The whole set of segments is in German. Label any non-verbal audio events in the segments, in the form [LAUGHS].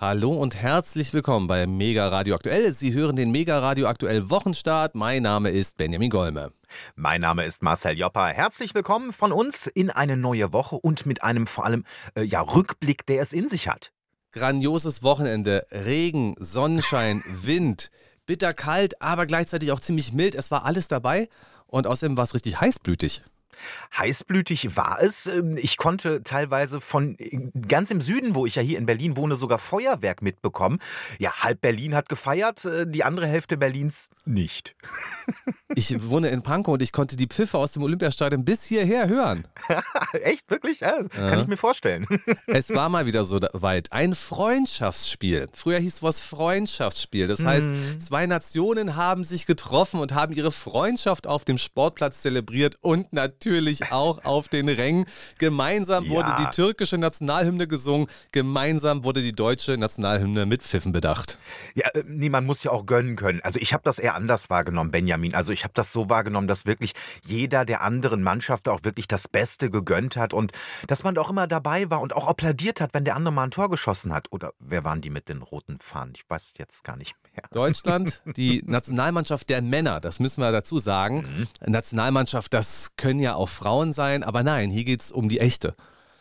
Hallo und herzlich willkommen bei Mega Radio Aktuell. Sie hören den Mega Radio Aktuell Wochenstart. Mein Name ist Benjamin Golme. Mein Name ist Marcel Joppa. Herzlich willkommen von uns in eine neue Woche und mit einem vor allem äh, ja, Rückblick, der es in sich hat. Grandioses Wochenende. Regen, Sonnenschein, [LAUGHS] Wind, bitterkalt, aber gleichzeitig auch ziemlich mild. Es war alles dabei und außerdem war es richtig heißblütig. Heißblütig war es. Ähm, ich konnte teilweise von ganz im Süden, wo ich ja hier in Berlin wohne, sogar Feuerwerk mitbekommen. Ja, halb Berlin hat gefeiert, äh, die andere Hälfte Berlins nicht. [LAUGHS] Ich wohne in Pankow und ich konnte die Pfiffe aus dem Olympiastadion bis hierher hören. [LAUGHS] Echt? Wirklich? Ja, kann ja. ich mir vorstellen. [LAUGHS] Es war mal wieder so weit. Ein Freundschaftsspiel. Früher hieß was Freundschaftsspiel. Das heißt, mhm. zwei Nationen haben sich getroffen und haben ihre Freundschaft auf dem Sportplatz zelebriert und natürlich natürlich auch auf den Rängen. Gemeinsam ja. wurde die türkische Nationalhymne gesungen, gemeinsam wurde die deutsche Nationalhymne mit Pfiffen bedacht. Ja, äh, nee, man muss ja auch gönnen können. Also ich habe das eher anders wahrgenommen, Benjamin. Also ich habe das so wahrgenommen, dass wirklich jeder der anderen Mannschaft auch wirklich das Beste gegönnt hat und dass man auch immer dabei war und auch applaudiert hat, wenn der andere mal ein Tor geschossen hat. Oder wer waren die mit den roten Fahnen? Ich weiß jetzt gar nicht mehr. Deutschland, die Nationalmannschaft der Männer, das müssen wir dazu sagen. Mhm. Nationalmannschaft, das können ja auch Frauen sein, aber nein, hier geht es um die echte.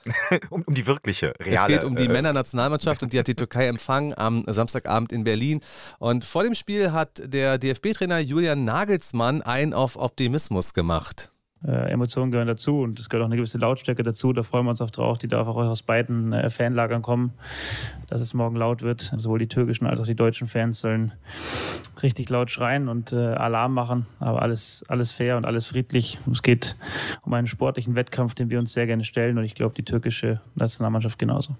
[LAUGHS] um, um, die wirkliche, reale. Es geht um die äh, Männernationalmannschaft und die hat die Türkei [LAUGHS] empfangen am Samstagabend in Berlin. Und vor dem Spiel hat der DFB-Trainer Julian Nagelsmann einen auf Optimismus gemacht äh, Emotionen gehören dazu und es gehört auch eine gewisse Lautstärke dazu. Da freuen wir uns auch drauf. Die darf auch aus beiden äh, Fanlagern kommen, dass es morgen laut wird. Sowohl die türkischen als auch die deutschen Fans sollen richtig laut schreien und äh, Alarm machen. Aber alles, alles fair und alles friedlich. Es geht um einen sportlichen Wettkampf, den wir uns sehr gerne stellen und ich glaube, die türkische Nationalmannschaft genauso.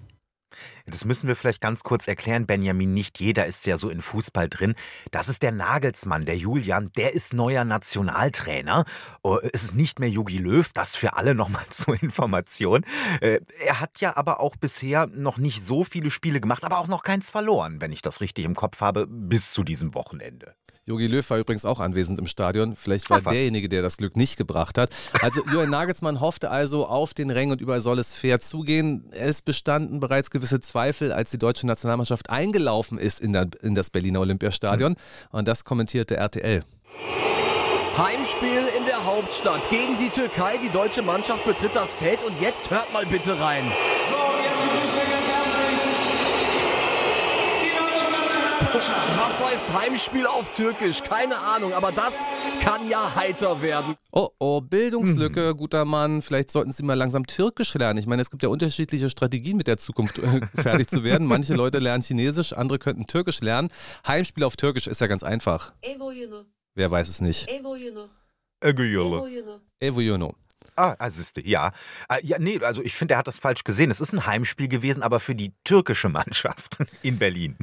Das müssen wir vielleicht ganz kurz erklären, Benjamin. Nicht jeder ist ja so in Fußball drin. Das ist der Nagelsmann, der Julian, der ist neuer Nationaltrainer. Oh, es ist nicht mehr Jogi Löw, das für alle nochmal [LAUGHS] zur Information. Äh, er hat ja aber auch bisher noch nicht so viele Spiele gemacht, aber auch noch keins verloren, wenn ich das richtig im Kopf habe, bis zu diesem Wochenende. Jogi Löw war übrigens auch anwesend im Stadion. Vielleicht war Ach, derjenige, der das Glück nicht gebracht hat. Also Julian Nagelsmann hoffte also auf den Rängen und überall soll es fair zugehen. Es bestanden bereits gewisse Zweifel, als die deutsche Nationalmannschaft eingelaufen ist in, der, in das Berliner Olympiastadion. Mhm. Und das kommentierte RTL. Heimspiel in der Hauptstadt gegen die Türkei. Die deutsche Mannschaft betritt das Feld und jetzt hört mal bitte rein. So, jetzt begrüßen wir Was heißt Heimspiel auf Türkisch? Keine Ahnung, aber das kann ja heiter werden. Oh oh, Bildungslücke, mhm. guter Mann. Vielleicht sollten Sie mal langsam Türkisch lernen. Ich meine, es gibt ja unterschiedliche Strategien, mit der Zukunft äh, fertig zu werden. Manche Leute lernen Chinesisch, andere könnten Türkisch lernen. Heimspiel auf Türkisch ist ja ganz einfach. Wer weiß es nicht? Evo Yuno. Evo Yuno. Ah, ah siehste, ja. Ah, ja, nee, also ich finde, er hat das falsch gesehen. Es ist ein Heimspiel gewesen, aber für die türkische Mannschaft [LAUGHS] in Berlin.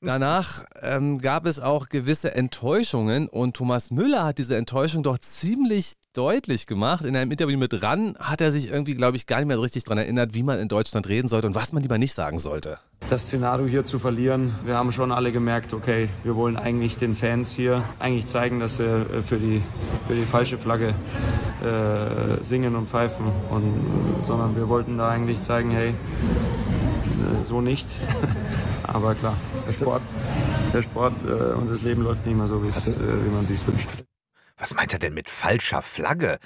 Danach ähm, gab es auch gewisse Enttäuschungen und Thomas Müller hat diese Enttäuschung doch ziemlich deutlich gemacht. In einem Interview mit RAN hat er sich irgendwie, glaube ich, gar nicht mehr so richtig daran erinnert, wie man in Deutschland reden sollte und was man lieber nicht sagen sollte. Das Szenario hier zu verlieren, wir haben schon alle gemerkt, okay, wir wollen eigentlich den Fans hier eigentlich zeigen, dass sie äh, für die, für die falsche Flagge äh, singen und pfeifen, und, sondern wir wollten da eigentlich zeigen, hey, äh, so nicht. [LAUGHS] Aber klar, der Sport, der Sport äh, und das Leben läuft nicht mehr so, äh, wie man sich wünscht. Was meint er denn mit falscher Flagge?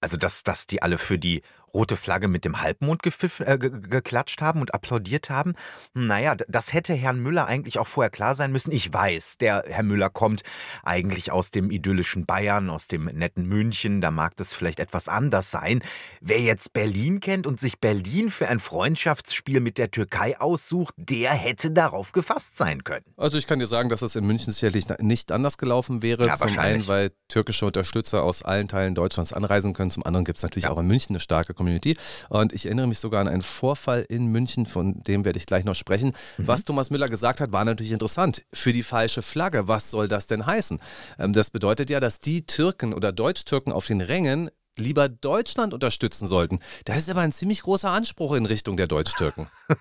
Also, dass, dass die alle für die rote Flagge mit dem Halbmond äh, geklatscht haben und applaudiert haben. Naja, das hätte Herrn Müller eigentlich auch vorher klar sein müssen. Ich weiß, der Herr Müller kommt eigentlich aus dem idyllischen Bayern, aus dem netten München. Da mag das vielleicht etwas anders sein. Wer jetzt Berlin kennt und sich Berlin für ein Freundschaftsspiel mit der Türkei aussucht, der hätte darauf gefasst sein können. Also ich kann dir sagen, dass es in München sicherlich nicht anders gelaufen wäre. Ja, zum einen, weil türkische Unterstützer aus allen Teilen Deutschlands anreisen können. Zum anderen gibt es natürlich ja. auch in München eine starke Community. Und ich erinnere mich sogar an einen Vorfall in München, von dem werde ich gleich noch sprechen. Mhm. Was Thomas Müller gesagt hat, war natürlich interessant. Für die falsche Flagge, was soll das denn heißen? Ähm, das bedeutet ja, dass die Türken oder Deutsch-Türken auf den Rängen lieber Deutschland unterstützen sollten. Das ist aber ein ziemlich großer Anspruch in Richtung der Deutsch-Türken. [LAUGHS]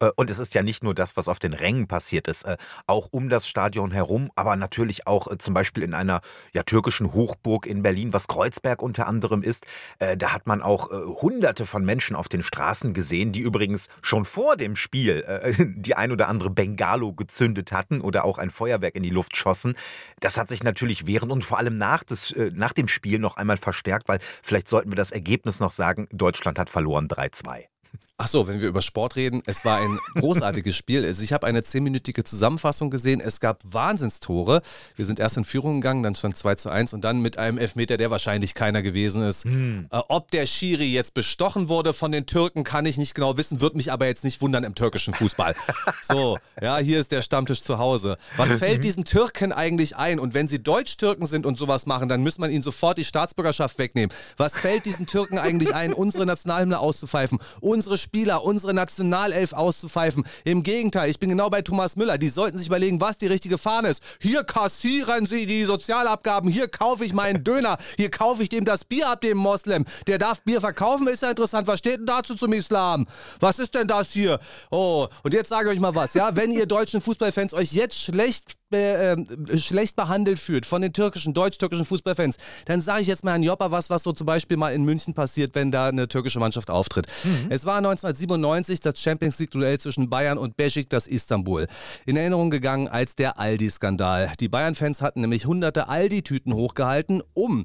Äh, und es ist ja nicht nur das, was auf den Rängen passiert ist, äh, auch um das Stadion herum, aber natürlich auch äh, zum Beispiel in einer ja, türkischen Hochburg in Berlin, was Kreuzberg unter anderem ist. Da hat man auch hunderte von Menschen auf den Straßen gesehen, die übrigens schon vor dem Spiel [LAUGHS] die ein oder andere Bengalo gezündet hatten oder auch ein Feuerwerk in die Luft schossen. Das hat sich natürlich während und vor allem nach, des, nach dem Spiel noch einmal verstärkt, weil vielleicht sollten wir das Ergebnis noch sagen, Deutschland hat verloren 3-2. Ach so, wenn wir über Sport reden, es war ein [LAUGHS] großartiges Spiel. Also ich habe eine zehnminütige Zusammenfassung gesehen. Es gab Wahnsinnstore. Wir sind erst in Führung gegangen, dann stand 2 zu 1 und dann mit einem Elfmeter, der wahrscheinlich keiner gewesen ist. Hm. Äh, ob der Schiri jetzt bestochen wurde von den Türken, kann ich nicht genau wissen, würde mich aber jetzt nicht wundern im türkischen Fußball. [LAUGHS] so, ja, hier ist der Stammtisch zu Hause. Was [LAUGHS] fällt diesen Türken eigentlich ein? Und wenn sie Deutsch-Türken sind und sowas machen, dann muss man ihnen sofort die Staatsbürgerschaft wegnehmen. Was fällt diesen Türken eigentlich ein, unsere Nationalhymne auszupfeifen, unsere Spieler, unsere Nationalelf auszupfeifen. Im Gegenteil, ich bin genau bei Thomas Müller. Die sollten sich überlegen, was die richtige Fahne ist. Hier kassieren sie die Sozialabgaben, hier kaufe ich meinen Döner, hier kaufe ich dem das Bier ab, dem Moslem. Der darf Bier verkaufen, ist ja interessant. Was steht denn dazu zum Islam? Was ist denn das hier? Oh, und jetzt sage ich euch mal was, ja? Wenn ihr deutschen Fußballfans euch jetzt schlecht äh, schlecht behandelt fühlt von den türkischen, deutsch-türkischen Fußballfans, dann sage ich jetzt mal an Joppa was, was so zum Beispiel mal in München passiert, wenn da eine türkische Mannschaft auftritt. Mhm. Es war 1997 das Champions League-Duell zwischen Bayern und das Istanbul. In Erinnerung gegangen als der Aldi-Skandal. Die Bayern-Fans hatten nämlich hunderte Aldi-Tüten hochgehalten, um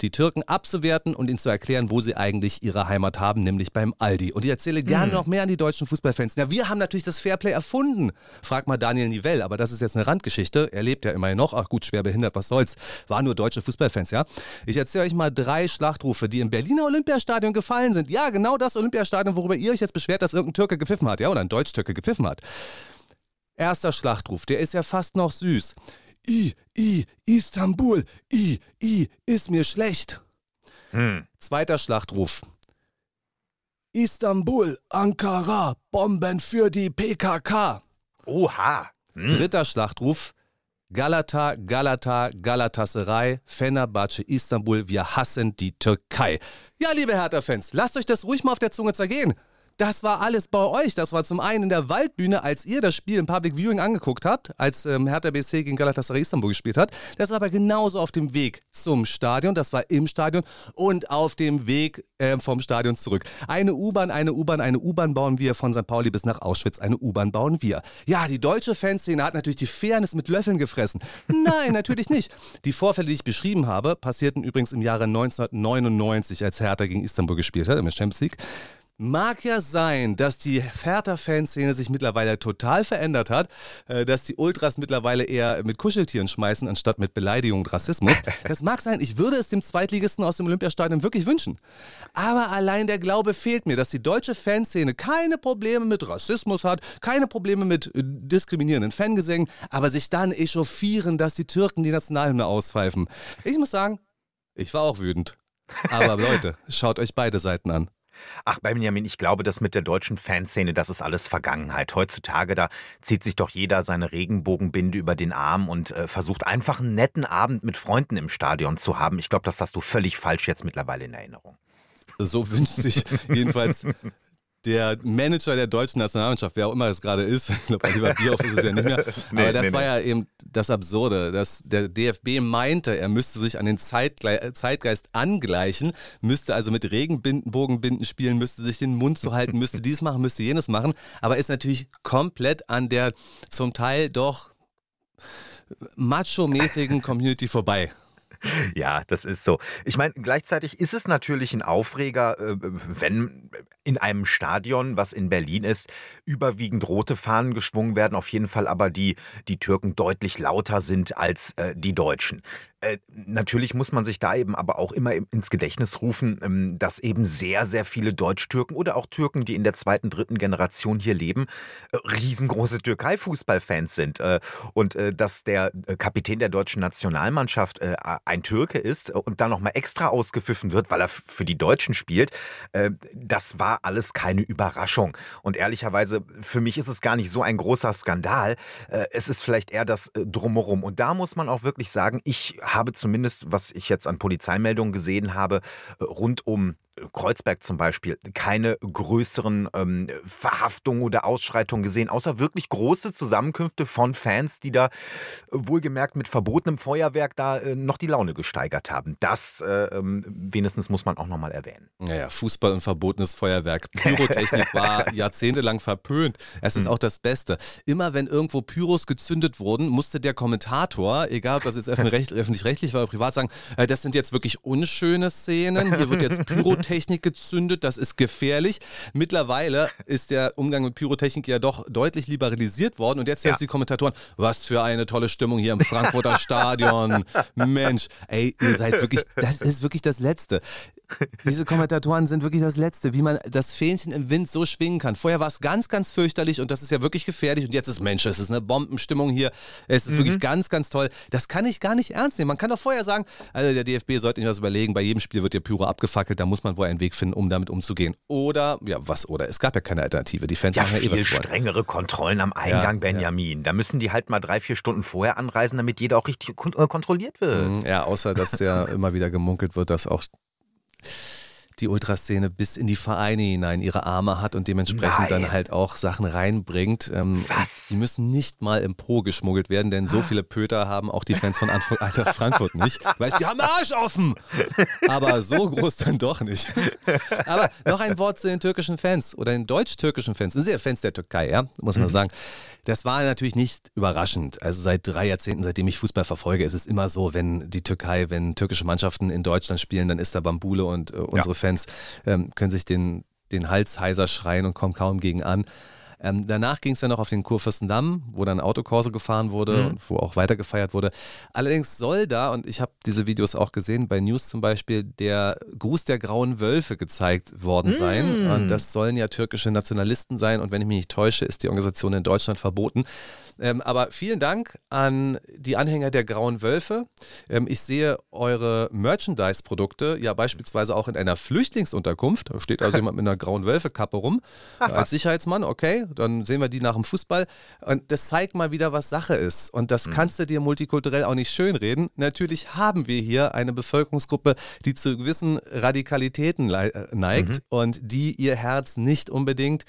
die Türken abzuwerten und ihnen zu erklären, wo sie eigentlich ihre Heimat haben, nämlich beim Aldi. Und ich erzähle gerne mhm. noch mehr an die deutschen Fußballfans. Ja, wir haben natürlich das Fairplay erfunden. Frag mal Daniel Nivell, aber das ist jetzt eine Randgeschichte. Er lebt ja immerhin noch. Ach gut, schwer behindert, was soll's. War nur deutsche Fußballfans, ja. Ich erzähle euch mal drei Schlachtrufe, die im Berliner Olympiastadion gefallen sind. Ja, genau das Olympiastadion, worüber ihr euch jetzt beschwert, dass irgendein Türke gepfiffen hat, ja, oder ein Deutsch-Türke gepfiffen hat. Erster Schlachtruf, der ist ja fast noch süß. I, I, Istanbul, I, I, ist mir schlecht. Hm. Zweiter Schlachtruf. Istanbul, Ankara, Bomben für die PKK. Oha. Hm. Dritter Schlachtruf. Galata, Galata, Galatasaray, Fenerbahce, Istanbul, wir hassen die Türkei. Ja, liebe Hertha-Fans, lasst euch das ruhig mal auf der Zunge zergehen. Das war alles bei euch. Das war zum einen in der Waldbühne, als ihr das Spiel im Public Viewing angeguckt habt, als ähm, Hertha BC gegen Galatasaray Istanbul gespielt hat. Das war aber genauso auf dem Weg zum Stadion. Das war im Stadion und auf dem Weg äh, vom Stadion zurück. Eine U-Bahn, eine U-Bahn, eine U-Bahn bauen wir von St. Pauli bis nach Auschwitz. Eine U-Bahn bauen wir. Ja, die deutsche Fanszene hat natürlich die Fairness mit Löffeln gefressen. Nein, [LAUGHS] natürlich nicht. Die Vorfälle, die ich beschrieben habe, passierten übrigens im Jahre 1999, als Hertha gegen Istanbul gespielt hat, im Champions League. Mag ja sein, dass die Hertha-Fanszene sich mittlerweile total verändert hat, äh, dass die Ultras mittlerweile eher mit Kuscheltieren schmeißen, anstatt mit Beleidigung und Rassismus. [LAUGHS] Das mag sein, ich würde es dem Zweitligisten aus dem Olympiastadion wirklich wünschen. Aber allein der Glaube fehlt mir, dass die deutsche Fanszene keine Probleme mit Rassismus hat, keine Probleme mit äh, diskriminierenden Fangesängen, aber sich dann echauffieren, dass die Türken die Nationalhymne auspfeifen. Ich muss sagen, ich war auch wütend. [LAUGHS] Aber Leute, schaut euch beide Seiten an. Ach, Benjamin, ich glaube, das mit der deutschen Fanszene, das ist alles Vergangenheit. Heutzutage, da zieht sich doch jeder seine Regenbogenbinde über den Arm und äh, versucht einfach einen netten Abend mit Freunden im Stadion zu haben. Ich glaube, das hast du völlig falsch jetzt mittlerweile in Erinnerung. So wünscht sich jedenfalls der Manager der deutschen Nationalmannschaft, wer auch immer es gerade ist, [LAUGHS] ich glaube, Oliver Bierhoff ist es ja nicht mehr, [LAUGHS] nee, aber das nee, war nee. ja eben das Absurde, dass der DFB meinte, er müsste sich an den Zeitgeist angleichen, müsste also mit Regenbogenbinden spielen, müsste sich den Mund zu halten, müsste dies machen, müsste jenes machen, aber ist natürlich komplett an der zum Teil doch macho-mäßigen Community vorbei. Ja, das ist so. Ich meine, gleichzeitig ist es natürlich ein Aufreger, äh, wenn in einem Stadion, was in Berlin ist, überwiegend rote Fahnen geschwungen werden, auf jeden Fall aber die, die Türken deutlich lauter sind als äh, die Deutschen. Äh, natürlich muss man sich da eben aber auch immer ins Gedächtnis rufen, ähm, dass eben sehr, sehr viele Deutsch-Türken oder auch Türken, die in der zweiten, dritten Generation hier leben, äh, riesengroße Türkei-Fußballfans sind. Äh, und dass der Kapitän der deutschen Nationalmannschaft ein Türke ist und dann nochmal extra ausgepfiffen wird, weil er für die Deutschen spielt, das war war alles keine Überraschung. Und ehrlicherweise, für mich ist es gar nicht so ein großer Skandal. Äh, es ist vielleicht eher das äh, Drumherum. Und da muss man auch wirklich sagen, ich habe zumindest, was ich jetzt an Polizeimeldungen gesehen habe, äh, rund um Kreuzberg zum Beispiel keine größeren ähm, Verhaftungen oder Ausschreitungen gesehen, außer wirklich große Zusammenkünfte von Fans, die da äh, wohlgemerkt mit verbotenem Feuerwerk da äh, noch die Laune gesteigert haben. Das äh, ähm, wenigstens muss man auch nochmal erwähnen. Naja, Fußball und verbotenes Feuerwerk. [LAUGHS] Pyrotechnik war jahrzehntelang verpönt. Es ist mhm. auch das Beste. Immer wenn irgendwo Pyros gezündet wurden, musste der Kommentator, egal ob das jetzt [LAUGHS] öffentlich-rechtlich war oder privat, sagen, äh, das sind jetzt wirklich unschöne Szenen, hier wird jetzt Pyrotechnik Pyrotechnik gezündet, das ist gefährlich. Mittlerweile ist der Umgang mit Pyrotechnik ja doch deutlich liberalisiert worden und jetzt ja. die Kommentatoren, was für eine tolle Stimmung hier im Frankfurter [LAUGHS] Stadion. Mensch, ey, ihr seid wirklich, das ist wirklich das Letzte. Diese Kommentatoren sind wirklich das Letzte, wie man das Fähnchen im Wind so schwingen kann. Vorher war es ganz, ganz fürchterlich und das ist ja wirklich gefährlich. Und jetzt ist Mensch, es ist eine Bombenstimmung hier. Es ist mhm. wirklich ganz, ganz toll. Das kann ich gar nicht ernst nehmen. Man kann doch vorher sagen, also der DFB sollte sich was überlegen. Bei jedem Spiel wird der Pyro abgefackelt. Da muss man wohl einen Weg finden, um damit umzugehen. Oder, ja, was oder? Es gab ja keine Alternative. Die Fans ja, machen ja eh was strengere Kontrollen am Eingang, ja, Benjamin. Ja. Da müssen die halt mal drei, vier Stunden vorher anreisen, damit jeder auch richtig äh, kontrolliert wird. Mhm, ja, außer dass ja [LAUGHS] immer wieder gemunkelt wird, dass auch die Ultraszene bis in die Vereine hinein ihre Arme hat und dementsprechend Nein. dann halt auch Sachen reinbringt. Ähm, Was? Die müssen nicht mal im Pro geschmuggelt werden, denn so viele Pöter haben auch die Fans von Eintracht Frankfurt nicht. Weißt die haben Arsch offen! Aber so groß dann doch nicht. Aber noch ein Wort zu den türkischen Fans oder den deutsch-türkischen Fans. Sind sie ja Fans der Türkei, ja? Muss man mhm. sagen. Das war natürlich nicht überraschend. Also seit drei Jahrzehnten, seitdem ich Fußball verfolge, ist es immer so, wenn die Türkei, wenn türkische Mannschaften in Deutschland spielen, dann ist da Bambule und äh, unsere ja. Fans ähm, können sich den, den Hals heiser schreien und kommen kaum gegen an. Ähm, danach ging es ja noch auf den Kurfürstendamm, wo dann Autokorso gefahren wurde mhm. und wo auch weiter gefeiert wurde. Allerdings soll da, und ich habe diese Videos auch gesehen, bei News zum Beispiel, der Gruß der grauen Wölfe gezeigt worden mhm. sein. Und das sollen ja türkische Nationalisten sein. Und wenn ich mich nicht täusche, ist die Organisation in Deutschland verboten. Ähm, aber vielen Dank an die Anhänger der Grauen Wölfe. Ähm, ich sehe eure Merchandise-Produkte ja beispielsweise auch in einer Flüchtlingsunterkunft. Da steht also [LAUGHS] jemand mit einer Grauen Wölfe-Kappe rum. Ach, als Sicherheitsmann, okay, dann sehen wir die nach dem Fußball. Und das zeigt mal wieder, was Sache ist. Und das mhm. kannst du dir multikulturell auch nicht schönreden. Natürlich haben wir hier eine Bevölkerungsgruppe, die zu gewissen Radikalitäten äh, neigt mhm. und die ihr Herz nicht unbedingt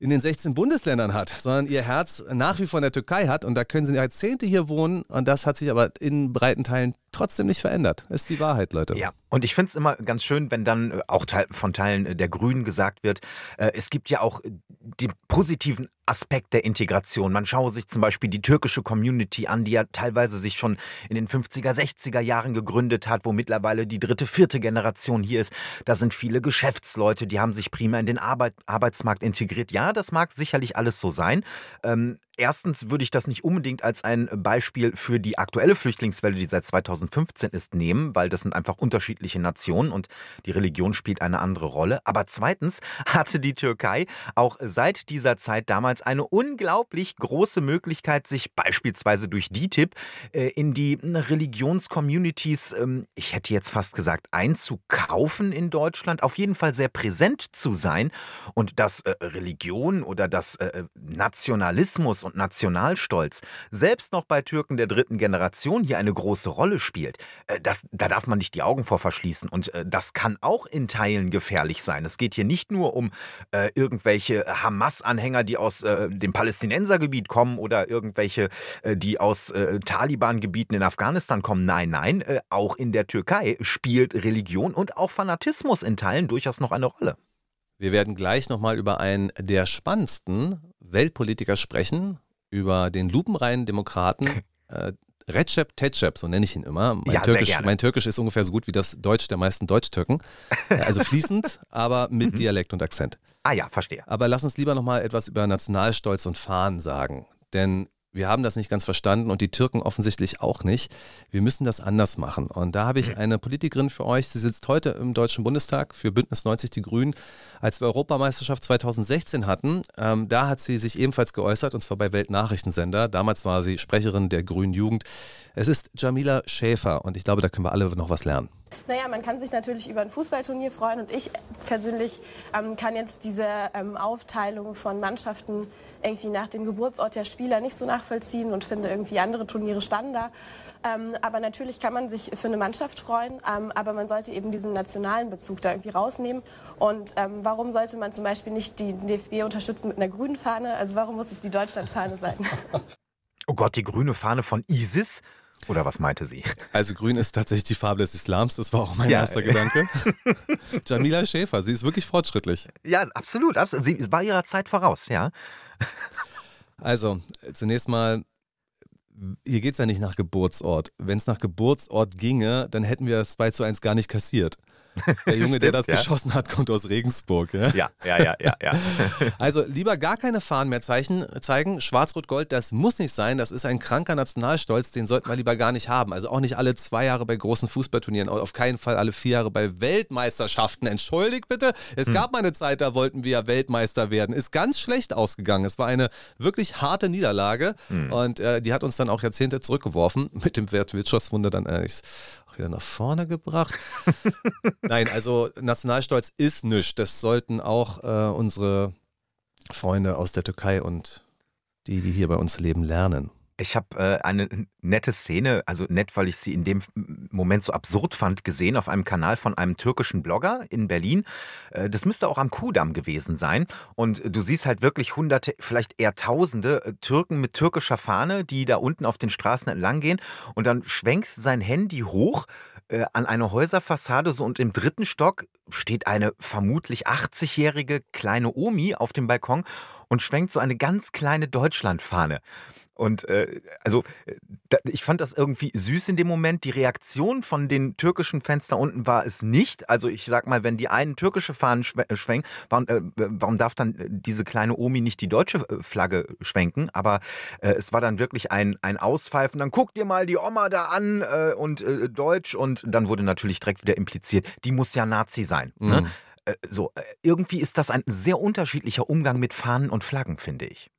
in den 16 Bundesländern hat, sondern ihr Herz nach wie vor in der Türkei hat. Und da können sie Jahrzehnte hier wohnen. Und das hat sich aber in breiten Teilen trotzdem nicht verändert. Ist die Wahrheit, Leute. Ja, und ich finde es immer ganz schön, wenn dann äh, auch von Teilen äh, der Grünen gesagt wird, äh, es gibt ja auch den positiven Aspekt der Integration. Man schaue sich zum Beispiel die türkische Community an, die ja teilweise sich schon in den 50er, 60er Jahren gegründet hat, wo mittlerweile die dritte, vierte Generation hier ist. Da sind viele Geschäftsleute, die haben sich prima in den Arbeit, Arbeitsmarkt integriert. Ja, das mag sicherlich alles so sein. Ähm, Erstens würde ich das nicht unbedingt als ein Beispiel für die aktuelle Flüchtlingswelle, die seit 2015 ist, nehmen, weil das sind einfach unterschiedliche Nationen und die Religion spielt eine andere Rolle. Aber zweitens [LAUGHS] hatte die Türkei auch seit dieser Zeit damals eine unglaublich große Möglichkeit, sich beispielsweise durch DTIP äh, in die Religionscommunities, ähm, ich hätte jetzt fast gesagt, einzukaufen in Deutschland, auf jeden Fall sehr präsent zu sein und dass äh, Religion oder das äh, Nationalismus und Nationalstolz selbst noch bei Türken der dritten Generation hier eine große Rolle spielt, äh, das, da darf man nicht die Augen vor verschließen. Und äh, das kann auch in Teilen gefährlich sein. Es geht hier nicht nur um äh, irgendwelche Hamas-Anhänger, die aus äh, dem Palästinensergebiet kommen oder irgendwelche, äh, die aus äh, Taliban-Gebieten in Afghanistan kommen. Nein, nein, auch in der Türkei spielt Religion und auch Fanatismus in Teilen durchaus noch eine Rolle. Wir werden gleich nochmal über einen der spannendsten Weltpolitiker sprechen, über den lupenreinen Demokraten [LAUGHS] äh, Recep Tecep, so nenne ich ihn immer. Mein, ja, Türkisch, mein Türkisch ist ungefähr so gut wie das Deutsch der meisten Deutsch-Türken. Also fließend, [LAUGHS] aber mit mhm. Dialekt und Akzent. Ah ja, verstehe. Aber lass uns lieber nochmal etwas über Nationalstolz und Fahnen sagen. Denn wir haben das nicht ganz verstanden und die Türken offensichtlich auch nicht. Wir müssen das anders machen. Und da habe ich eine Politikerin für euch, sie sitzt heute im Deutschen Bundestag für Bündnis 90 Die Grünen. Als wir Europameisterschaft 2016 hatten, ähm, da hat sie sich ebenfalls geäußert und zwar bei Weltnachrichtensender. Damals war sie Sprecherin der Grünen Jugend. Es ist Jamila Schäfer und ich glaube, da können wir alle noch was lernen. Naja, man kann sich natürlich über ein Fußballturnier freuen und ich persönlich ähm, kann jetzt diese ähm, Aufteilung von Mannschaften irgendwie nach dem Geburtsort der Spieler nicht so nachvollziehen und finde irgendwie andere Turniere spannender. Ähm, aber natürlich kann man sich für eine Mannschaft freuen, ähm, aber man sollte eben diesen nationalen Bezug da irgendwie rausnehmen. Und ähm, warum sollte man zum Beispiel nicht die DFB unterstützen mit einer grünen Fahne? Also warum muss es die Deutschlandfahne sein? [LAUGHS] Oh Gott, die grüne Fahne von ISIS? Oder was meinte sie? Also grün ist tatsächlich die Farbe des Islams, das war auch mein Ja. erster Gedanke. [LAUGHS] Jamila Schäfer, sie ist wirklich fortschrittlich. Ja, absolut. absolut. Sie war ihrer Zeit voraus, ja. Also, äh, zunächst mal, hier geht es ja nicht nach Geburtsort. Wenn es nach Geburtsort ginge, dann hätten wir das 2 zu 1 gar nicht kassiert. Der Junge, der Stimmt, das ja. geschossen hat, kommt aus Regensburg. Ja? Ja, ja, ja, ja, ja. [LAUGHS] Also lieber gar keine Fahnen mehr zeichen, zeigen. Schwarz-Rot-Gold, das muss nicht sein. Das ist ein kranker Nationalstolz, den sollten wir lieber gar nicht haben. Also auch nicht alle zwei Jahre bei großen Fußballturnieren, auf keinen Fall alle vier Jahre bei Weltmeisterschaften. Entschuldigt bitte, es gab mal eine Zeit, da wollten wir ja Weltmeister werden. Ist ganz schlecht ausgegangen. Es war eine wirklich harte Niederlage und äh, die hat uns dann auch Jahrzehnte zurückgeworfen. Mit dem Wert Wirtschaftswunder dann äh, wieder nach vorne gebracht. [LAUGHS] Nein, also Nationalstolz ist nichts. Das sollten auch äh, unsere Freunde aus der Türkei und die, die hier bei uns leben, lernen. Ich habe äh, eine nette Szene, also nett, weil ich sie in dem Moment so absurd fand, gesehen auf einem Kanal von einem türkischen Blogger in Berlin. Äh, das müsste auch am Kudamm gewesen sein. Und du siehst halt wirklich hunderte, vielleicht eher tausende äh, Türken mit türkischer Fahne, die da unten auf den Straßen entlang gehen. Und dann schwenkt sein Handy hoch äh, an eine Häuserfassade so und im dritten Stock steht eine vermutlich 80-jährige kleine Omi auf dem Balkon und schwenkt so eine ganz kleine Deutschlandfahne. Und äh, also äh, da, ich fand das irgendwie süß in dem Moment. Die Reaktion von den türkischen Fans da unten war es nicht. Also ich sag mal, wenn die einen türkische Fahnen äh, schwenken, warum, äh, warum darf dann äh, diese kleine Omi nicht die deutsche Flagge schwenken? Aber äh, es war dann wirklich ein, ein Auspfeifen. Dann guck dir mal die Oma da an und Deutsch. Und dann wurde natürlich direkt wieder impliziert, die muss ja Nazi sein. Ne? Mhm. Äh, so, irgendwie ist das ein sehr unterschiedlicher Umgang mit Fahnen und Flaggen, finde ich.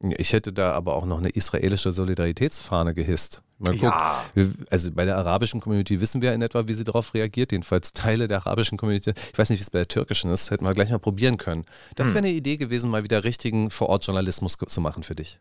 Ich hätte da aber auch noch eine israelische Solidaritätsfahne gehisst. Mal gucken. Ja. Also bei der arabischen Community wissen wir in etwa, wie sie darauf reagiert. Jedenfalls Teile der arabischen Community. Ich weiß nicht, wie es bei der türkischen ist. Hätten wir gleich mal probieren können. Das wäre eine Idee gewesen, mal wieder richtigen Vorortjournalismus zu machen für dich.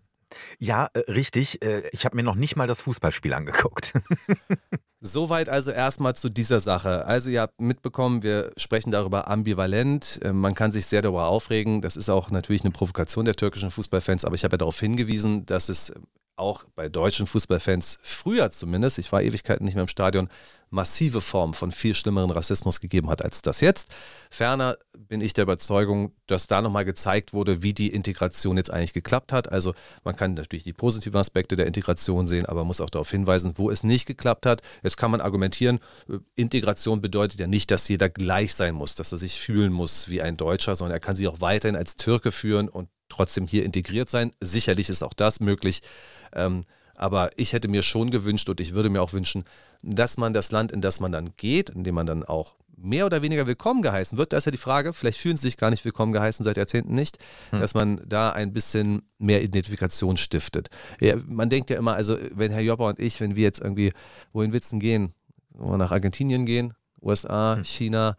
Ja, äh, richtig. Äh, ich habe mir noch nicht mal das Fußballspiel angeguckt. [LAUGHS] Soweit also erstmal zu dieser Sache. Also ihr habt mitbekommen, wir sprechen darüber ambivalent. Äh, Man kann sich sehr darüber aufregen. Das ist auch natürlich eine Provokation der türkischen Fußballfans, aber ich habe ja darauf hingewiesen, dass es auch bei deutschen Fußballfans früher zumindest, ich war Ewigkeiten nicht mehr im Stadion, massive Formen von viel schlimmeren Rassismus gegeben hat als das jetzt. Ferner bin ich der Überzeugung, dass da nochmal gezeigt wurde, wie die Integration jetzt eigentlich geklappt hat. Also man kann natürlich die positiven Aspekte der Integration sehen, aber muss auch darauf hinweisen, wo es nicht geklappt hat. Jetzt kann man argumentieren, äh, Integration bedeutet ja nicht, dass jeder gleich sein muss, dass er sich fühlen muss wie ein Deutscher, sondern er kann sich auch weiterhin als Türke führen und trotzdem hier integriert sein. Sicherlich ist auch das möglich. Ähm, aber ich hätte mir schon gewünscht und ich würde mir auch wünschen, dass man das Land, in das man dann geht, in dem man dann auch mehr oder weniger willkommen geheißen wird, da ist ja die Frage, vielleicht fühlen sie sich gar nicht willkommen geheißen seit Jahrzehnten nicht, dass man da ein bisschen mehr Identifikation stiftet. Ja, man denkt ja immer, also wenn Herr Jopper und ich, wenn wir jetzt irgendwie, wohin denn gehen? Wollen wir nach Argentinien gehen? USA, China?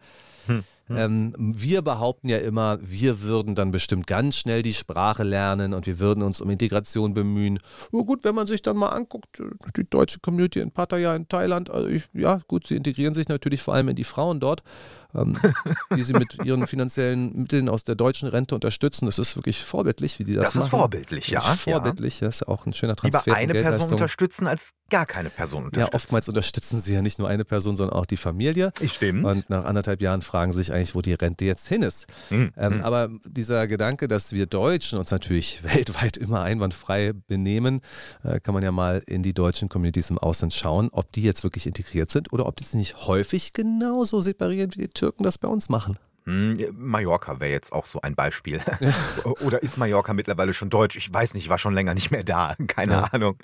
Ähm, wir behaupten ja immer, wir würden dann bestimmt ganz schnell die Sprache lernen und wir würden uns um Integration bemühen. Ja, gut, wenn man sich dann mal anguckt, äh, die deutsche Community in Pattaya in Thailand, also ich, ja gut, sie integrieren sich natürlich vor allem in die Frauen dort, ähm, [LAUGHS] die sie mit ihren finanziellen Mitteln aus der deutschen Rente unterstützen. Das ist wirklich vorbildlich, wie die das, Das ist machen. vorbildlich, ja, Das ist Vorbildlich, das ist ja auch ein schöner Lieber Transfer von eine Person unterstützen als gar keine Person unterstützen. Ja, oftmals unterstützen sie ja nicht nur eine Person, sondern auch die Familie. Stimmt. Und nach anderthalb Jahren fragen sie sich eigentlich, wo die Rente jetzt hin ist. Hm, Ähm, hm. Aber dieser Gedanke, dass wir Deutschen uns natürlich [LAUGHS] weltweit immer einwandfrei benehmen, äh, kann man ja mal in die deutschen Communities im Ausland schauen, ob die jetzt wirklich integriert sind oder ob die sich nicht häufig genauso separieren, wie die Türken das bei uns machen. Hm, Mallorca wäre jetzt auch so ein Beispiel. [LAUGHS] Oder ist Mallorca mittlerweile schon deutsch? Ich weiß nicht, ich war schon länger nicht mehr da. [LAUGHS] Keine ja. Ahnung.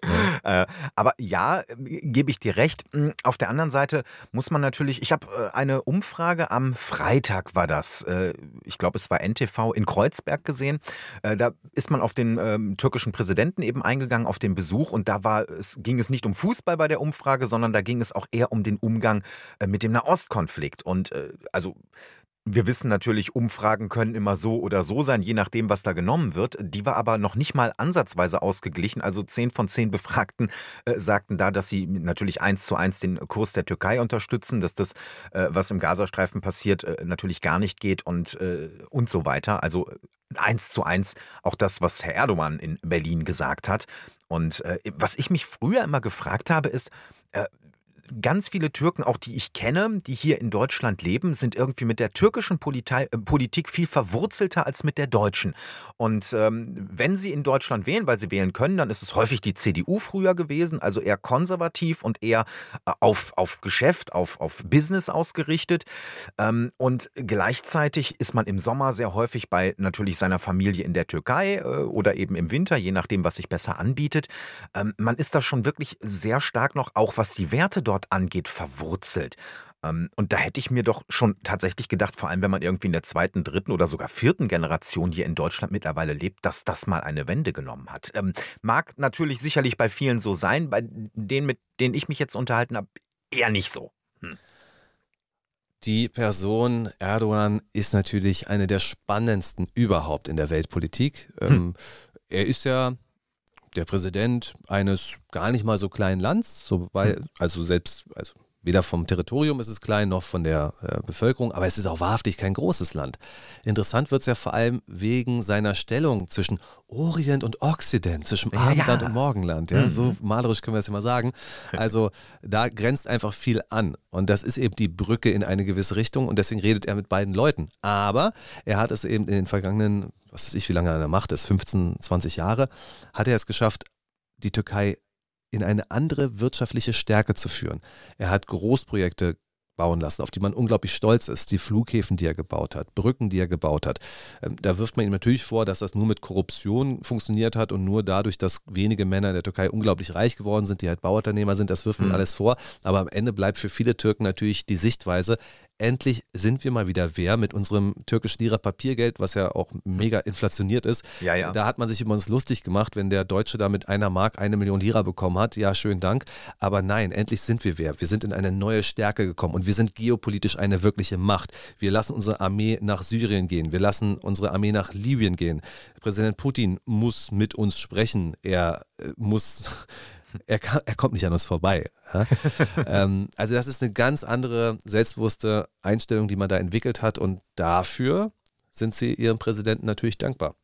Ja. Äh, aber ja, gebe ich dir recht. Hm, auf der anderen Seite muss man natürlich, ich habe äh, eine Umfrage am Freitag war das. Äh, ich glaube, es war NTV in Kreuzberg gesehen. Da ist man auf den ähm, türkischen Präsidenten eben eingegangen, auf den Besuch. Und da war, es ging es nicht um Fußball bei der Umfrage, sondern da ging es auch eher um den Umgang mit dem Nahostkonflikt. Und also wir wissen natürlich, Umfragen können immer so oder so sein, je nachdem, was da genommen wird. Die war aber noch nicht mal ansatzweise ausgeglichen. Also zehn von zehn Befragten äh, sagten da, dass sie natürlich eins zu eins den Kurs der Türkei unterstützen, dass das, äh, was im Gazastreifen passiert, äh, natürlich gar nicht geht und, äh, und so weiter. Also eins zu eins auch das, was Herr Erdogan in Berlin gesagt hat. Und äh, was ich mich früher immer gefragt habe, ist, äh, ganz viele Türken, auch die ich kenne, die hier in Deutschland leben, sind irgendwie mit der türkischen Politei, äh, Politik viel verwurzelter als mit der deutschen. Und ähm, wenn sie in Deutschland wählen, weil sie wählen können, dann ist es häufig die CDU früher gewesen, also eher konservativ und eher äh, auf, auf Geschäft, auf, auf Business ausgerichtet. Ähm, und gleichzeitig ist man im Sommer sehr häufig bei natürlich seiner Familie in der Türkei äh, oder eben im Winter, je nachdem, was sich besser anbietet. Ähm, man ist da schon wirklich sehr stark noch, auch was die Werte dort dort angeht, verwurzelt. Ähm, und da hätte ich mir doch schon tatsächlich gedacht, vor allem wenn man irgendwie in der zweiten, dritten oder sogar vierten Generation hier in Deutschland mittlerweile lebt, dass das mal eine Wende genommen hat. Ähm, mag natürlich sicherlich bei vielen so sein, bei denen, mit denen ich mich jetzt unterhalten habe, eher nicht so. Hm. Die Person Erdogan ist natürlich eine der spannendsten überhaupt in der Weltpolitik. Hm. Ähm, er ist ja der Präsident eines gar nicht mal so kleinen Lands, so, weil, hm. also selbst, also weder vom Territorium ist es klein noch von der äh, Bevölkerung, aber es ist auch wahrhaftig kein großes Land. Interessant wird es ja vor allem wegen seiner Stellung zwischen Orient und Okzident, zwischen ja, Abendland ja. und Morgenland. Ja? Mhm. So malerisch können wir es ja mal sagen. Also da grenzt einfach viel an. Und das ist eben die Brücke in eine gewisse Richtung und deswegen redet er mit beiden Leuten. Aber er hat es eben in den vergangenen was weiß ich, wie lange er an der Macht ist, 15, 20 Jahre, hat er es geschafft, die Türkei in eine andere wirtschaftliche Stärke zu führen. Er hat Großprojekte bauen lassen, auf die man unglaublich stolz ist. Die Flughäfen, die er gebaut hat, Brücken, die er gebaut hat. Ähm, da wirft man ihm natürlich vor, dass das nur mit Korruption funktioniert hat und nur dadurch, dass wenige Männer in der Türkei unglaublich reich geworden sind, die halt Bauunternehmer sind. Das wirft man mhm. alles vor. Aber am Ende bleibt für viele Türken natürlich die Sichtweise, endlich sind wir mal wieder wer mit unserem türkischen Lira Papiergeld, was ja auch mega inflationiert ist. Ja, ja. Da hat man sich über uns lustig gemacht, wenn der Deutsche da mit einer Mark eine Million Lira bekommen hat. Ja, schönen Dank. Aber nein, endlich sind wir wer. Wir sind in eine neue Stärke gekommen und wir sind geopolitisch eine wirkliche Macht. Wir lassen unsere Armee nach Syrien gehen. Wir lassen unsere Armee nach Libyen gehen. Präsident Putin muss mit uns sprechen. Er äh, muss er, kann, er kommt nicht an uns vorbei. [LAUGHS] ähm, also das ist eine ganz andere, selbstbewusste Einstellung, die man da entwickelt hat und dafür sind sie ihrem Präsidenten natürlich dankbar.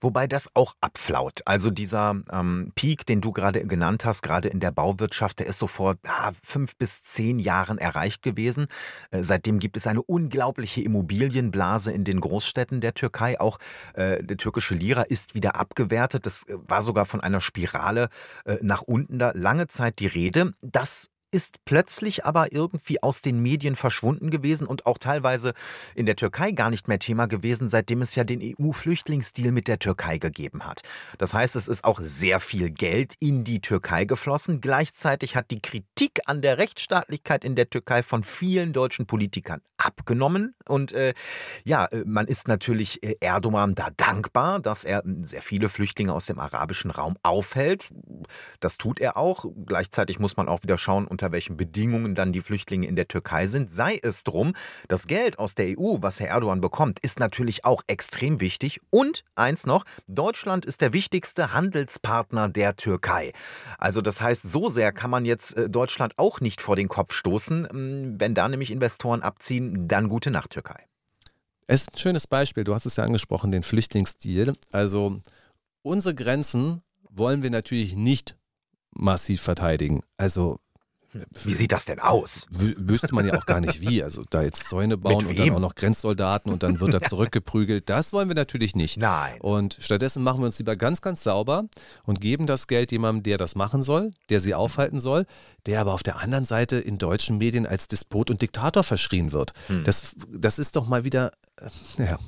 Wobei das auch abflaut. Also dieser ähm, Peak, den du gerade genannt hast, gerade in der Bauwirtschaft, der ist so vor ah, fünf bis zehn Jahren erreicht gewesen. Äh, seitdem gibt es eine unglaubliche Immobilienblase in den Großstädten der Türkei. Auch äh, der türkische Lira ist wieder abgewertet. Das äh, war sogar von einer Spirale äh, nach unten da lange Zeit die Rede. Das ist plötzlich aber irgendwie aus den Medien verschwunden gewesen und auch teilweise in der Türkei gar nicht mehr Thema gewesen, seitdem es ja den EU-Flüchtlingsdeal mit der Türkei gegeben hat. Das heißt, es ist auch sehr viel Geld in die Türkei geflossen. Gleichzeitig hat die Kritik an der Rechtsstaatlichkeit in der Türkei von vielen deutschen Politikern abgenommen. Und äh, ja, äh, man ist natürlich äh, Erdogan da dankbar, dass er hm, sehr viele Flüchtlinge aus dem arabischen Raum aufhält. Das tut er auch. Gleichzeitig muss man auch wieder schauen, unter welchen Bedingungen dann die Flüchtlinge in der Türkei sind, sei es drum. Das Geld aus der EU, was Herr Erdogan bekommt, ist natürlich auch extrem wichtig. Und eins noch, Deutschland ist der wichtigste Handelspartner der Türkei. Also das heißt, so sehr kann man jetzt äh, Deutschland auch nicht vor den Kopf stoßen. Hm, wenn da nämlich Investoren abziehen, dann gute Nacht, Türkei. Es ist ein schönes Beispiel, du hast es ja angesprochen, den Flüchtlingsdeal. Also unsere Grenzen wollen wir natürlich nicht massiv verteidigen. Also Wie sieht das denn aus? Wüsste man ja auch gar nicht wie. Also da jetzt Zäune bauen und dann auch noch Grenzsoldaten und dann wird er [LAUGHS] zurückgeprügelt. Das wollen wir natürlich nicht. Nein. Und stattdessen machen wir uns lieber ganz, ganz sauber und geben das Geld jemandem, der das machen soll, der sie aufhalten soll, der aber auf der anderen Seite in deutschen Medien als Despot und Diktator verschrien wird. Hm. Das, das ist doch mal wieder, äh, ja.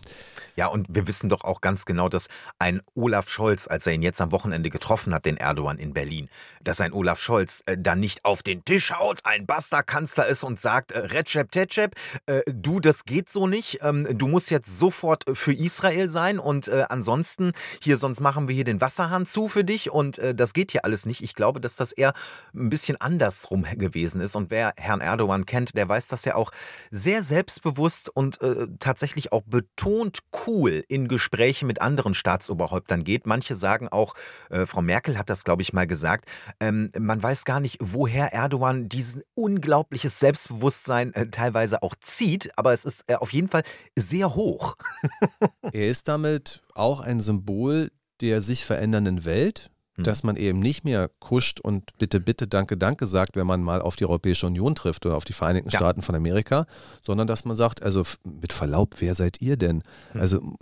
Ja, und wir wissen doch auch ganz genau, dass ein Olaf Scholz, als er ihn jetzt am Wochenende getroffen hat, den Erdogan in Berlin, dass ein Olaf Scholz äh, dann nicht auf den Tisch haut, ein Basta-Kanzler ist und sagt, äh, Recep Tecep, äh, du, das geht so nicht, ähm, du musst jetzt sofort für Israel sein und äh, ansonsten hier, sonst machen wir hier den Wasserhahn zu für dich und äh, das geht hier alles nicht. Ich glaube, dass das eher ein bisschen andersrum gewesen ist und wer Herrn Erdogan kennt, der weiß, dass er auch sehr selbstbewusst und äh, tatsächlich auch betont cool cool in Gespräche mit anderen Staatsoberhäuptern geht. Manche sagen auch, äh, Frau Merkel hat das, glaube ich, mal gesagt, ähm, man weiß gar nicht, woher Erdogan dieses unglaubliches Selbstbewusstsein äh, teilweise auch zieht, aber es ist äh, auf jeden Fall sehr hoch. [LAUGHS] er ist damit auch ein Symbol der sich verändernden Welt. Dass man eben nicht mehr kuscht und bitte, bitte, danke, danke sagt, wenn man mal auf die Europäische Union trifft oder auf die Vereinigten ja. Staaten von Amerika, sondern dass man sagt, also mit Verlaub, wer seid ihr denn? Mhm. Also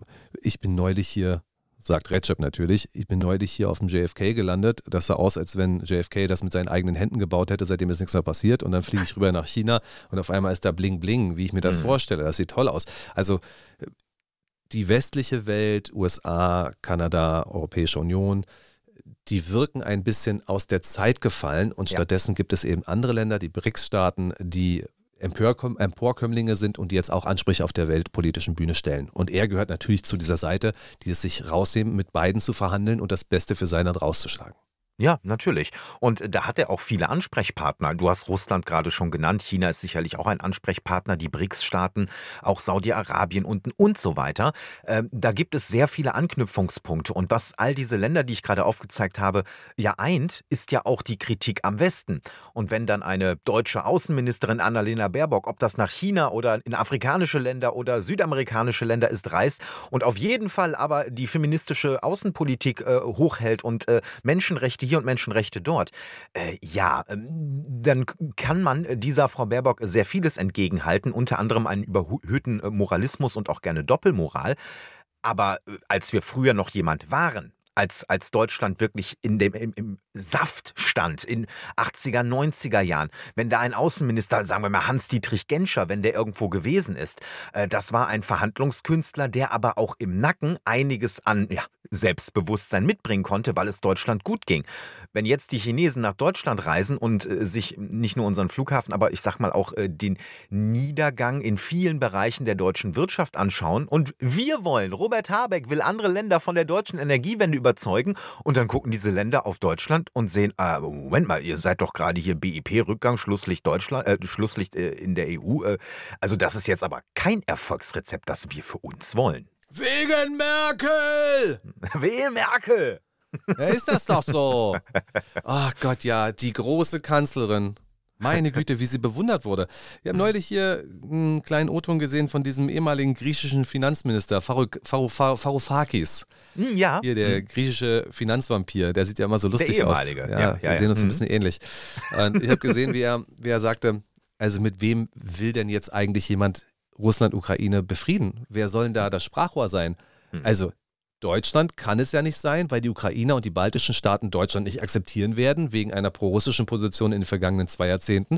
ich bin neulich hier sagt Recep natürlich. Ich bin neulich hier auf dem JFK gelandet. Das sah aus, als wenn JFK das mit seinen eigenen Händen gebaut hätte, seitdem ist nichts mehr passiert. Und dann fliege ich rüber nach China und auf einmal ist da Bling Bling, wie ich mir das mhm. vorstelle. Das sieht toll aus. Also die westliche Welt, USA, Kanada, Europäische Union, die wirken ein bisschen aus der Zeit gefallen und ja. stattdessen gibt es eben andere Länder, die BRICS-Staaten, die Emporkömmlinge sind und die jetzt auch Ansprüche auf der weltpolitischen Bühne stellen. Und er gehört natürlich zu dieser Seite, die es sich rausnehmen, mit beiden zu verhandeln und das Beste für sein Land rauszuschlagen. Ja, natürlich. Und da hat er auch viele Ansprechpartner. Du hast Russland gerade schon genannt. China ist sicherlich auch ein Ansprechpartner, die BRICS-Staaten, auch Saudi-Arabien unten und so weiter. Ähm, da gibt es sehr viele Anknüpfungspunkte. Und was all diese Länder, die ich gerade aufgezeigt habe, ja eint, ist ja auch die Kritik am Westen. Und wenn dann eine deutsche Außenministerin Annalena Baerbock, ob das nach China oder in afrikanische Länder oder südamerikanische Länder ist, reist und auf jeden Fall aber die feministische Außenpolitik äh, hochhält und äh, Menschenrechte hier und Menschenrechte dort. Äh, ja, ähm, dann kann man äh, dieser Frau Baerbock sehr vieles entgegenhalten, unter anderem einen überhöhten äh, Moralismus und auch gerne Doppelmoral. Aber äh, als wir früher noch jemand waren, als, als Deutschland wirklich in dem, im, im Saft stand, in 80er, 90er Jahren, wenn da ein Außenminister, sagen wir mal Hans-Dietrich Genscher, wenn der irgendwo gewesen ist, äh, das war ein Verhandlungskünstler, der aber auch im Nacken einiges an ja, Selbstbewusstsein mitbringen konnte, weil es Deutschland gut ging. Wenn jetzt die Chinesen nach Deutschland reisen und äh, sich nicht nur unseren Flughafen, aber ich sag mal auch äh, den Niedergang in vielen Bereichen der deutschen Wirtschaft anschauen und wir wollen, Robert Habeck will andere Länder von der deutschen Energiewende überzeugen und dann gucken diese Länder auf Deutschland und sehen, äh, Moment mal, ihr seid doch gerade hier BIP-Rückgang, Schlusslicht Deutschland, äh, Schlusslicht äh, in der EU. Äh, also das ist jetzt aber kein Erfolgsrezept, das wir für uns wollen. Wegen Merkel! [LAUGHS] Wegen Merkel! Ja, ist das doch so. [LAUGHS] Ach Gott, ja, die große Kanzlerin. Meine Güte, wie sie bewundert wurde. Wir haben neulich hier einen kleinen O-Ton gesehen von diesem ehemaligen griechischen Finanzminister, Varoufakis. Hm, ja. Hier der hm. griechische Finanzvampir, der sieht ja immer so lustig der aus. Ja, ja, ja, wir ja. sehen uns ein hm. bisschen ähnlich. Und ich habe gesehen, wie er, wie er sagte, also mit wem will denn jetzt eigentlich jemand Russland, Ukraine befrieden? Wer soll denn da das Sprachrohr sein? Also Deutschland kann es ja nicht sein, weil die Ukrainer und die baltischen Staaten Deutschland nicht akzeptieren werden, wegen einer prorussischen Position in den vergangenen zwei Jahrzehnten.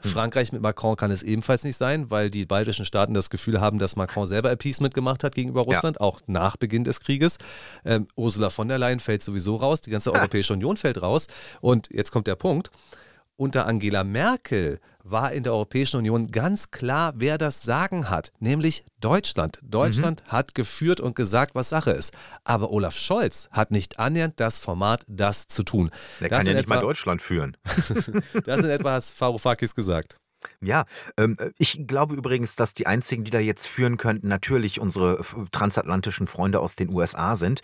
Hm. Frankreich mit Macron kann es ebenfalls nicht sein, weil die baltischen Staaten das Gefühl haben, dass Macron selber Appeasement gemacht hat gegenüber Russland, ja. auch nach Beginn des Krieges. Ähm, Ursula von der Leyen fällt sowieso raus, die ganze Europäische Union fällt raus. Und jetzt kommt der Punkt. Unter Angela Merkel war in der Europäischen Union ganz klar, wer das Sagen hat, nämlich Deutschland. Deutschland mhm. hat geführt und gesagt, was Sache ist. Aber Olaf Scholz hat nicht annähernd das Format, das zu tun. Der das kann ja nicht etwa, mal Deutschland führen. [LAUGHS] das in etwa hat Varoufakis gesagt. Ja, ähm, ich glaube übrigens, dass die einzigen, die da jetzt führen könnten, natürlich unsere transatlantischen Freunde aus den USA sind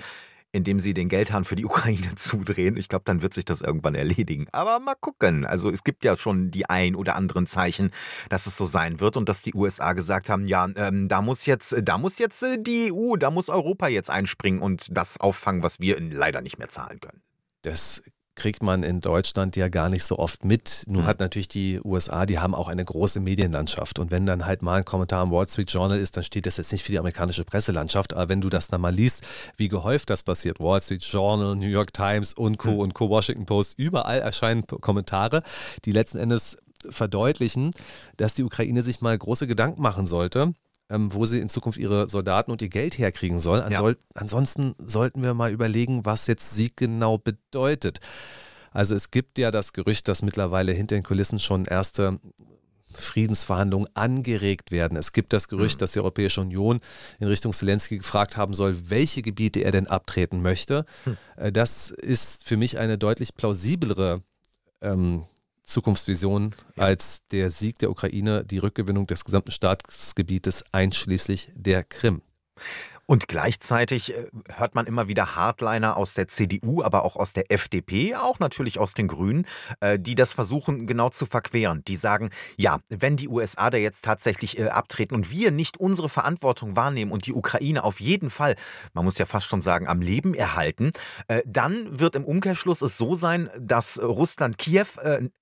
indem sie den Geldhahn für die [LAUGHS] Ukraine zudrehen. Ich glaube, dann wird sich das irgendwann erledigen. Aber mal gucken. Also es gibt ja schon die ein oder anderen Zeichen, dass es so sein wird und dass die USA gesagt haben, ja, ähm, da muss jetzt, da muss jetzt äh, die EU, da muss Europa jetzt einspringen und das auffangen, was wir leider nicht mehr zahlen können. Das kriegt man in Deutschland ja gar nicht so oft mit. Nun hat natürlich die USA, die haben auch eine große Medienlandschaft. Und wenn dann halt mal ein Kommentar im Wall Street Journal ist, dann steht das jetzt nicht für die amerikanische Presselandschaft. Aber wenn du das dann mal liest, wie gehäuft das passiert, Wall Street Journal, New York Times und Co. und Co. Washington Post, überall erscheinen Kommentare, die letzten Endes verdeutlichen, dass die Ukraine sich mal große Gedanken machen sollte ähm, wo sie in Zukunft ihre Soldaten und ihr Geld herkriegen soll. Ansol ja. Ansonsten sollten wir mal überlegen, was jetzt Sieg genau bedeutet. Also es gibt ja das Gerücht, dass mittlerweile hinter den Kulissen schon erste Friedensverhandlungen angeregt werden. Es gibt das Gerücht, mhm. dass die Europäische Union in Richtung Zelensky gefragt haben soll, welche Gebiete er denn abtreten möchte. Mhm. Das ist für mich eine deutlich plausiblere ähm, Zukunftsvision als der Sieg der Ukraine, die Rückgewinnung des gesamten Staatsgebietes einschließlich der Krim. Und gleichzeitig äh, hört man immer wieder Hardliner aus der CDU, aber auch aus der FDP, auch natürlich aus den Grünen, äh, die das versuchen genau zu verqueren. Die sagen, ja, wenn die USA da jetzt tatsächlich äh, abtreten und wir nicht unsere Verantwortung wahrnehmen und die Ukraine auf jeden Fall, man muss ja fast schon sagen, am Leben erhalten, dann wird im Umkehrschluss es so sein, dass Russland Kiew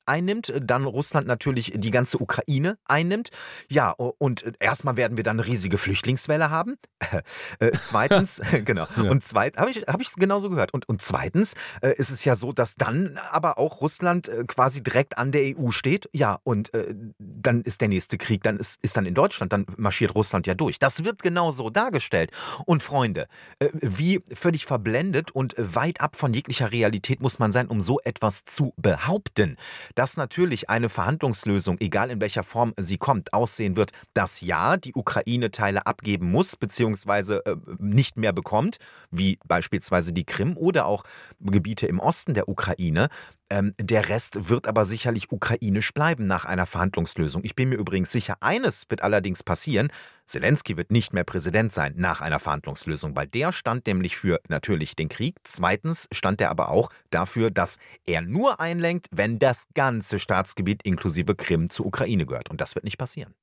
einnimmt, dann Russland natürlich die ganze Ukraine einnimmt. Ja, und erstmal werden wir dann eine riesige Flüchtlingswelle haben. [LAUGHS] Äh, zweitens, [LAUGHS] [LAUGHS] genau. Ja. Und zweitens, habe ich es hab genauso gehört. Und, und zweitens äh, ist es ja so, dass dann aber auch Russland äh, quasi direkt an der EU steht. Ja, und äh, dann ist der nächste Krieg, dann ist, ist dann in Deutschland, dann marschiert Russland ja durch. Das wird genau so dargestellt. Und Freunde, äh, wie völlig verblendet und weit ab von jeglicher Realität muss man sein, um so etwas zu behaupten. Dass natürlich eine Verhandlungslösung, egal in welcher Form sie kommt, aussehen wird, dass ja, die Ukraine Teile abgeben muss, beziehungsweise nicht mehr bekommt, wie beispielsweise die Krim oder auch Gebiete im Osten der Ukraine. Ähm, der Rest wird aber sicherlich ukrainisch bleiben nach einer Verhandlungslösung. Ich bin mir übrigens sicher, eines wird allerdings passieren. Zelensky wird nicht mehr Präsident sein nach einer Verhandlungslösung, weil der stand nämlich für natürlich den Krieg. Zweitens stand er aber auch dafür, dass er nur einlenkt, wenn das ganze Staatsgebiet inklusive Krim zur Ukraine gehört. Und das wird nicht passieren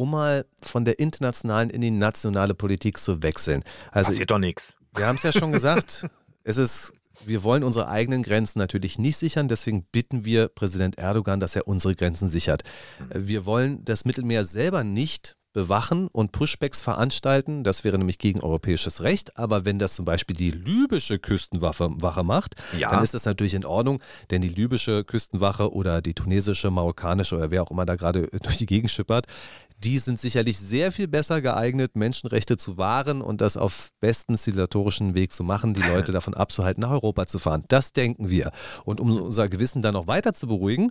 um mal von der internationalen in die nationale Politik zu wechseln. Also, Passiert doch nichts. Wir haben es ja schon gesagt, [LAUGHS] es ist, wir wollen unsere eigenen Grenzen natürlich nicht sichern, deswegen bitten wir Präsident Erdogan, dass er unsere Grenzen sichert. Mhm. Wir wollen das Mittelmeer selber nicht bewachen und Pushbacks veranstalten. Das wäre nämlich gegen europäisches Recht. Aber wenn das zum Beispiel die libysche Küstenwache Wache macht, ja. dann ist das natürlich in Ordnung, denn die libysche Küstenwache oder die tunesische, marokkanische oder wer auch immer da gerade [LAUGHS] durch die Gegend schippert, die sind sicherlich sehr viel besser geeignet, Menschenrechte zu wahren und das auf bestem zivilisatorischen Weg zu machen, die Leute davon abzuhalten, nach Europa zu fahren. Das denken wir. Und um unser Gewissen dann noch weiter zu beruhigen,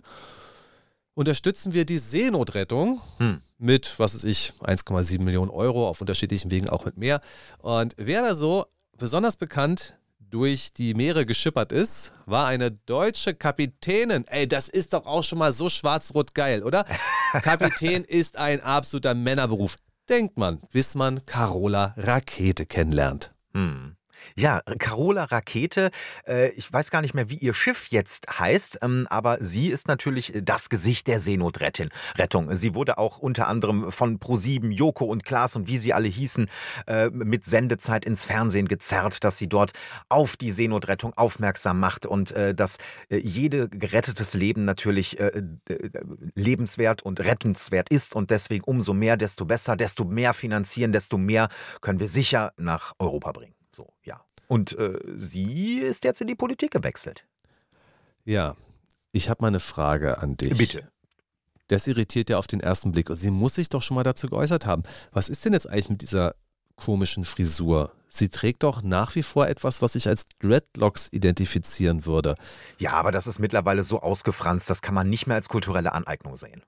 unterstützen wir die Seenotrettung hm. mit, was weiß ich, 1,7 Millionen Euro auf unterschiedlichen Wegen auch mit mehr. Und wer da so besonders bekannt durch die Meere geschippert ist, war eine deutsche Kapitänin. Ey, das ist doch auch schon mal so schwarz-rot geil, oder? [LAUGHS] Kapitän ist ein absoluter Männerberuf. Denkt man, bis man Carola Rakete kennenlernt. Hm. Ja, Carola Rakete, äh, ich weiß gar nicht mehr, wie ihr Schiff jetzt heißt, ähm, aber sie ist natürlich das Gesicht der Seenotrettung. Sie wurde auch unter anderem von Pro7, Joko und Klaas und wie sie alle hießen, äh, mit Sendezeit ins Fernsehen gezerrt, dass sie dort auf die Seenotrettung aufmerksam macht und äh, dass äh, jede gerettetes Leben natürlich äh, lebenswert und rettenswert ist und deswegen umso mehr, desto besser, desto mehr finanzieren, desto mehr können wir sicher nach Europa bringen. So, ja. Und äh, sie ist jetzt in die Politik gewechselt. Ja, ich habe mal eine Frage an dich. Bitte. Das irritiert ja auf den ersten Blick. Und sie muss sich doch schon mal dazu geäußert haben. Was ist denn jetzt eigentlich mit dieser komischen Frisur? Sie trägt doch nach wie vor etwas, was ich als Dreadlocks identifizieren würde. Ja, aber das ist mittlerweile so ausgefranst, das kann man nicht mehr als kulturelle Aneignung sehen.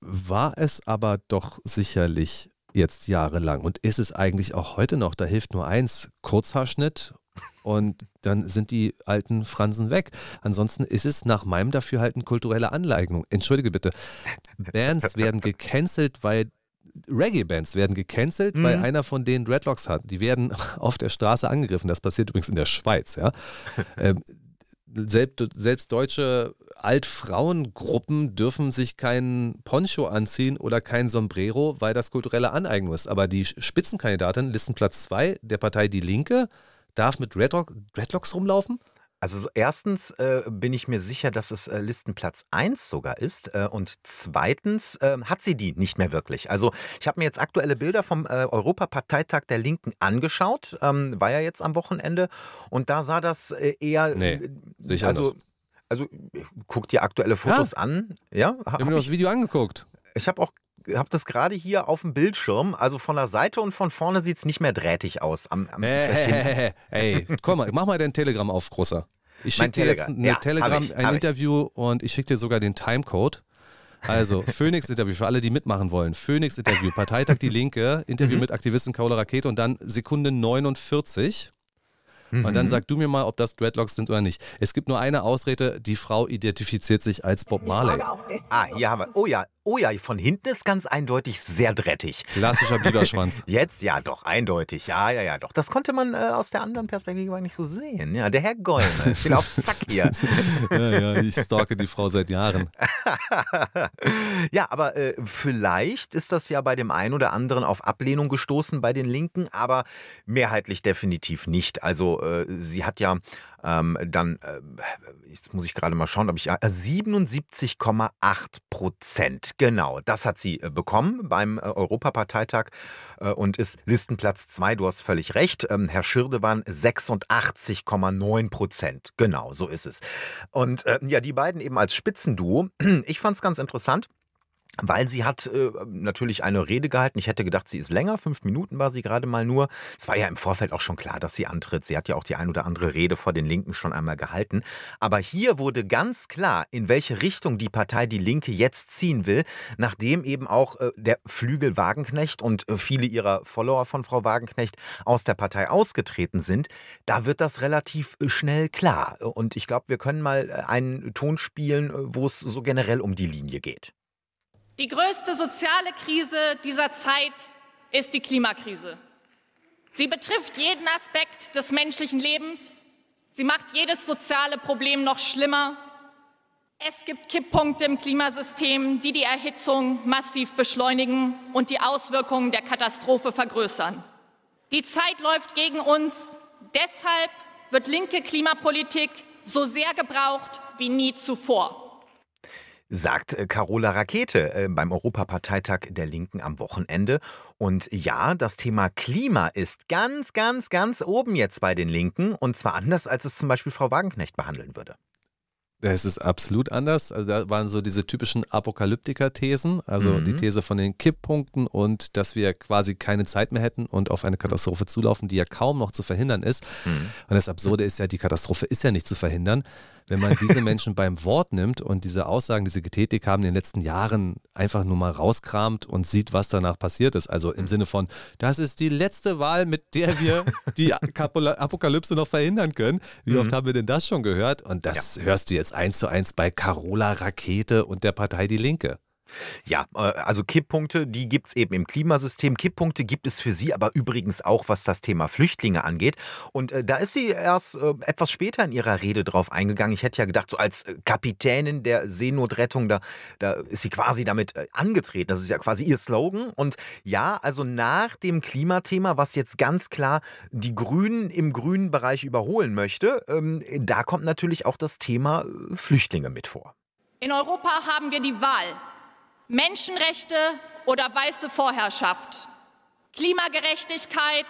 War es aber doch sicherlich jetzt jahrelang und ist es eigentlich auch heute noch. Da hilft nur eins, Kurzhaarschnitt und dann sind die alten Fransen weg. Ansonsten ist es nach meinem Dafürhalten kulturelle Anleignung. Entschuldige bitte. Bands [LAUGHS] werden gecancelt, weil Reggae-Bands werden gecancelt, mhm. weil einer von denen Dreadlocks hat. Die werden [LAUGHS] auf der Straße angegriffen. Das passiert übrigens in der Schweiz, ja. ähm, [LAUGHS] selbst, selbst deutsche Altfrauengruppen dürfen sich kein Poncho anziehen oder kein Sombrero, weil das kulturelle Aneignung ist. Aber die Spitzenkandidatin, Listenplatz 2 der Partei Die Linke, darf mit Dreadlock, Dreadlocks rumlaufen? Also so erstens äh, bin ich mir sicher, dass es äh, Listenplatz 1 sogar ist. Äh, und zweitens äh, hat sie die nicht mehr wirklich. Also ich habe mir jetzt aktuelle Bilder vom äh, Europaparteitag der Linken angeschaut. Ähm, war ja jetzt am Wochenende. Und da sah das äh, eher. Nee, sehe ich also, anders. also guck dir aktuelle Fotos an. Ja, Ich habe mir das Video angeguckt. ich habe auch habe das gerade hier auf dem Bildschirm. Also von der Seite und von vorne sieht es nicht mehr drahtig aus. Am, am Hey, hey, hey, komm mal, mach mal dein Telegram auf, Großer. Ich schicke dir jetzt eine Ja, Telegram, ich, ein hab ich. Interview und ich schicke dir sogar den Timecode. Also, [LAUGHS] Phoenix-Interview für alle, die mitmachen wollen. Phoenix-Interview, Parteitag Die Linke, Interview Mhm. mit Aktivisten Carola Rakete und dann Sekunde 49. Und Mhm. dann sag du mir mal, ob das Dreadlocks sind oder nicht. Es gibt nur eine Ausrede, die Frau identifiziert sich als Bob Marley. Ah, hier haben wir. Oh ja, oh ja, von hinten ist ganz eindeutig sehr drettig. Klassischer [LAUGHS] Biberschwanz. Jetzt ja, doch, eindeutig. Ja, ja, ja, doch. Das konnte man äh, aus der anderen Perspektive nicht so sehen. Ja, der Herr Gollner. Ich bin auf Zack hier. [LAUGHS] ja, ja, ich stalke die Frau seit Jahren. [LAUGHS] ja, aber äh, vielleicht ist das ja bei dem einen oder anderen auf Ablehnung gestoßen bei den Linken, aber mehrheitlich definitiv nicht. Also äh, sie hat ja ähm, dann, äh, jetzt muss ich gerade mal schauen, ob ich, äh, 77,8 Prozent, genau, das hat sie äh, bekommen beim äh, Europaparteitag äh, und ist Listenplatz 2, du hast völlig recht. Ähm, Herr Schirdewan 86,9 Prozent, genau, so ist es. Und äh, ja, die beiden eben als Spitzenduo, ich fand es ganz interessant. Weil sie hat äh, natürlich eine Rede gehalten. Ich hätte gedacht, sie ist länger. Fünf Minuten war sie gerade mal nur. Es war ja im Vorfeld auch schon klar, dass sie antritt. Sie hat ja auch die ein oder andere Rede vor den Linken schon einmal gehalten. Aber hier wurde ganz klar, in welche Richtung die Partei Die Linke jetzt ziehen will, nachdem eben auch äh, der Flügel Wagenknecht und äh, viele ihrer Follower von Frau Wagenknecht aus der Partei ausgetreten sind. Da wird das relativ äh, schnell klar. Und ich glaube, wir können mal äh, einen Ton spielen, äh, wo es so generell um die Linie geht. Die größte soziale Krise dieser Zeit ist die Klimakrise. Sie betrifft jeden Aspekt des menschlichen Lebens. Sie macht jedes soziale Problem noch schlimmer. Es gibt Kipppunkte im Klimasystem, die die Erhitzung massiv beschleunigen und die Auswirkungen der Katastrophe vergrößern. Die Zeit läuft gegen uns. Deshalb wird linke Klimapolitik so sehr gebraucht wie nie zuvor. Sagt äh, Carola Rakete äh, beim Europaparteitag der Linken am Wochenende. Und ja, das Thema Klima ist ganz, ganz, ganz oben jetzt bei den Linken. Und zwar anders, als es zum Beispiel Frau Wagenknecht behandeln würde. Es ist absolut anders. Also da waren so diese typischen Apokalyptiker-Thesen, also Mhm. die These von den Kipppunkten und dass wir quasi keine Zeit mehr hätten und auf eine Katastrophe zulaufen, die ja kaum noch zu verhindern ist. Mhm. Und das Absurde ist ja, die Katastrophe ist ja nicht zu verhindern. Wenn man diese Menschen beim Wort nimmt und diese Aussagen, die sie getätigt haben in den letzten Jahren, einfach nur mal rauskramt und sieht, was danach passiert ist. Also im Sinne von, das ist die letzte Wahl, mit der wir [LAUGHS] die Apokalypse noch verhindern können. Wie oft haben wir denn das schon gehört? Und das hörst du jetzt eins zu eins bei Carola Rakete und der Partei Die Linke. Ja, äh, also Kipppunkte, die gibt es eben im Klimasystem. Kipppunkte gibt es für sie aber übrigens auch, was das Thema Flüchtlinge angeht. Und äh, da ist sie erst äh, etwas später in ihrer Rede drauf eingegangen. Ich hätte ja gedacht, so als äh, Kapitänin der Seenotrettung, da, da ist sie quasi damit äh, angetreten. Das ist ja quasi ihr Slogan. Und ja, also nach dem Klimathema, was jetzt ganz klar die Grünen im grünen Bereich überholen möchte, ähm, da kommt natürlich auch das Thema äh, Flüchtlinge mit vor. In Europa haben wir die Wahl. Menschenrechte oder weiße Vorherrschaft. Klimagerechtigkeit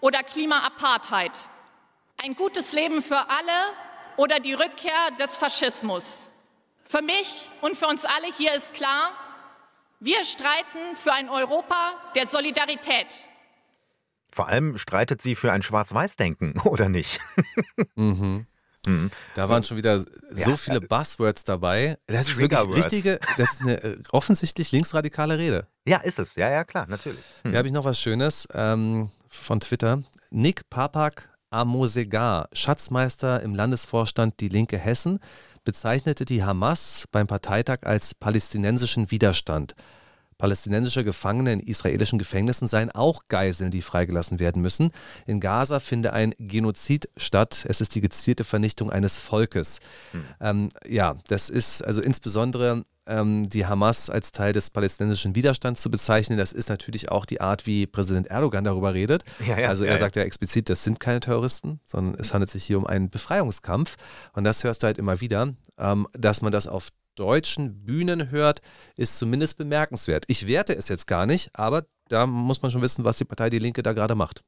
oder Klimaapartheid. Ein gutes Leben für alle oder die Rückkehr des Faschismus. Für mich und für uns alle hier ist klar, wir streiten für ein Europa der Solidarität. Vor allem streitet sie für ein Schwarz-Weiß-Denken, [LAUGHS] oder nicht? Mhm. Da waren schon wieder so Ja, viele äh, Buzzwords dabei. Das ist wirklich richtige, das ist eine äh, offensichtlich linksradikale Rede. Ja, ist es. Ja, ja, klar, natürlich. Hm. Hier habe ich noch was Schönes ähm, von Twitter. Nick Papak Amosegar, Schatzmeister im Landesvorstand Die Linke Hessen, bezeichnete die Hamas beim Parteitag als palästinensischen Widerstand. Palästinensische Gefangene in israelischen Gefängnissen seien auch Geiseln, die freigelassen werden müssen. In Gaza finde ein Genozid statt. Es ist die gezielte Vernichtung eines Volkes. Ähm, ja, das ist also insbesondere ähm, die Hamas als Teil des palästinensischen Widerstands zu bezeichnen. Das ist natürlich auch die Art, wie Präsident Erdogan darüber redet. Ja, ja, also er ja, sagt ja explizit, das sind keine Terroristen, sondern es handelt sich hier um einen Befreiungskampf. Und das hörst du halt immer wieder. Ähm, dass man das auf deutschen Bühnen hört, ist zumindest bemerkenswert. Ich werte es jetzt gar nicht, aber da muss man schon wissen, was die Partei Die Linke da gerade macht.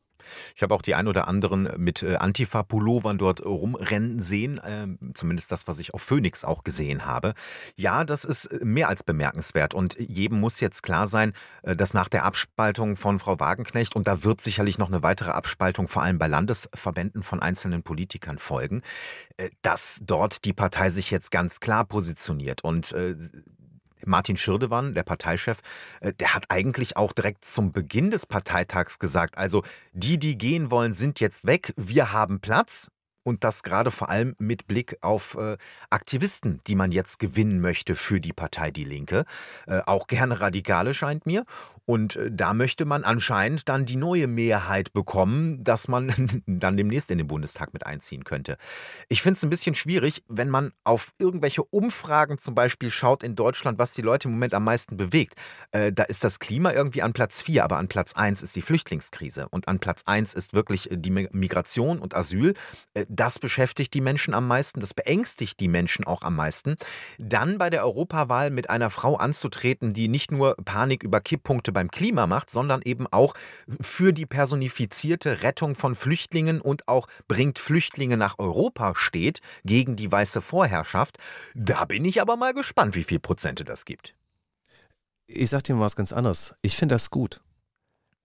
Ich habe auch die ein oder anderen mit äh, Antifa-Pullovern dort rumrennen sehen, äh, zumindest das, was ich auf Phoenix auch gesehen habe. Ja, das ist äh, mehr als bemerkenswert und jedem muss jetzt klar sein, äh, dass nach der Abspaltung von Frau Wagenknecht, und da wird sicherlich noch eine weitere Abspaltung vor allem bei Landesverbänden von einzelnen Politikern folgen, dass dort die Partei sich jetzt ganz klar positioniert und Martin Schirdewan, der Parteichef, äh, der hat eigentlich auch direkt zum Beginn des Parteitags gesagt, also die, die gehen wollen, sind jetzt weg, wir haben Platz. Und das gerade vor allem mit Blick auf äh, Aktivisten, die man jetzt gewinnen möchte für die Partei Die Linke. Äh, auch gerne Radikale scheint mir. Und äh, da möchte man anscheinend dann die neue Mehrheit bekommen, dass man [LAUGHS] dann demnächst in den Bundestag mit einziehen könnte. Ich finde es ein bisschen schwierig, wenn man auf irgendwelche Umfragen zum Beispiel schaut in Deutschland, was die Leute im Moment am meisten bewegt. Äh, da ist das Klima irgendwie an Platz 4, aber an Platz 1 ist die Flüchtlingskrise. Und an Platz 1 ist wirklich äh, die Migration und Asyl. Das beschäftigt die Menschen am meisten, das beängstigt die Menschen auch am meisten. Dann bei der Europawahl mit einer Frau anzutreten, die nicht nur Panik über Kipppunkte beim Klima macht, sondern eben auch für die personifizierte Rettung von Flüchtlingen und auch bringt Flüchtlinge nach Europa steht gegen die weiße Vorherrschaft. Da bin ich aber mal gespannt, wie viel Prozente das gibt. Ich sag dir mal was ganz anderes. Ich finde das gut.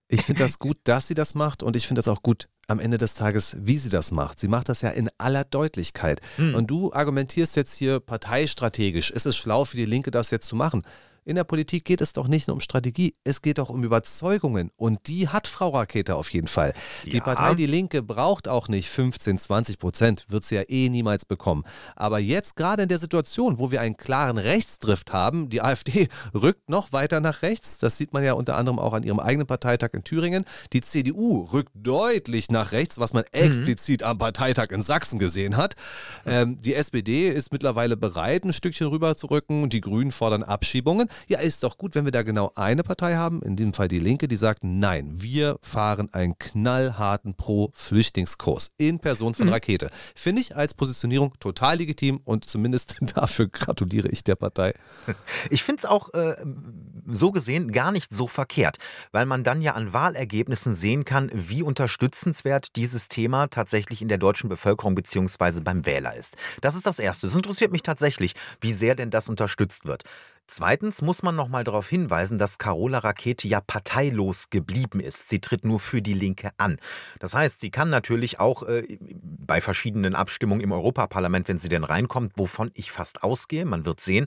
Ich finde das [LAUGHS] gut, dass sie das macht und ich finde das auch gut am Ende des Tages, wie sie das macht. Sie macht das ja in aller Deutlichkeit. Hm. Und du argumentierst jetzt hier parteistrategisch. Ist es schlau für die Linke, das jetzt zu machen? In der Politik geht es doch nicht nur um Strategie, es geht auch um Überzeugungen. Und die hat Frau Rakete auf jeden Fall. Ja. Die Partei Die Linke braucht auch nicht 15, 20 Prozent, wird sie ja eh niemals bekommen. Aber jetzt gerade in der Situation, wo wir einen klaren Rechtsdrift haben, die AfD [LAUGHS] rückt noch weiter nach rechts. Das sieht man ja unter anderem auch an ihrem eigenen Parteitag in Thüringen. Die CDU rückt deutlich nach rechts, was man mhm. explizit am Parteitag in Sachsen gesehen hat. Ähm, die SPD ist mittlerweile bereit, ein Stückchen rüber zu rücken. Die Grünen fordern Abschiebungen ja, ist doch gut, wenn wir da genau eine Partei haben, in dem Fall die Linke, die sagt, nein, wir fahren einen knallharten Pro-Flüchtlingskurs in Person von mhm. Rakete. Finde ich als Positionierung total legitim und zumindest [LAUGHS] dafür gratuliere ich der Partei. Ich finde es auch äh, so gesehen gar nicht so verkehrt, weil man dann ja an Wahlergebnissen sehen kann, wie unterstützenswert dieses Thema tatsächlich in der deutschen Bevölkerung bzw. beim Wähler ist. Das ist das Erste. Es interessiert mich tatsächlich, wie sehr denn das unterstützt wird. Zweitens muss man noch mal darauf hinweisen, dass Carola Rakete ja parteilos geblieben ist. Sie tritt nur für die Linke an. Das heißt, sie kann natürlich auch äh, bei verschiedenen Abstimmungen im Europaparlament, wenn sie denn reinkommt, wovon ich fast ausgehe, man wird sehen,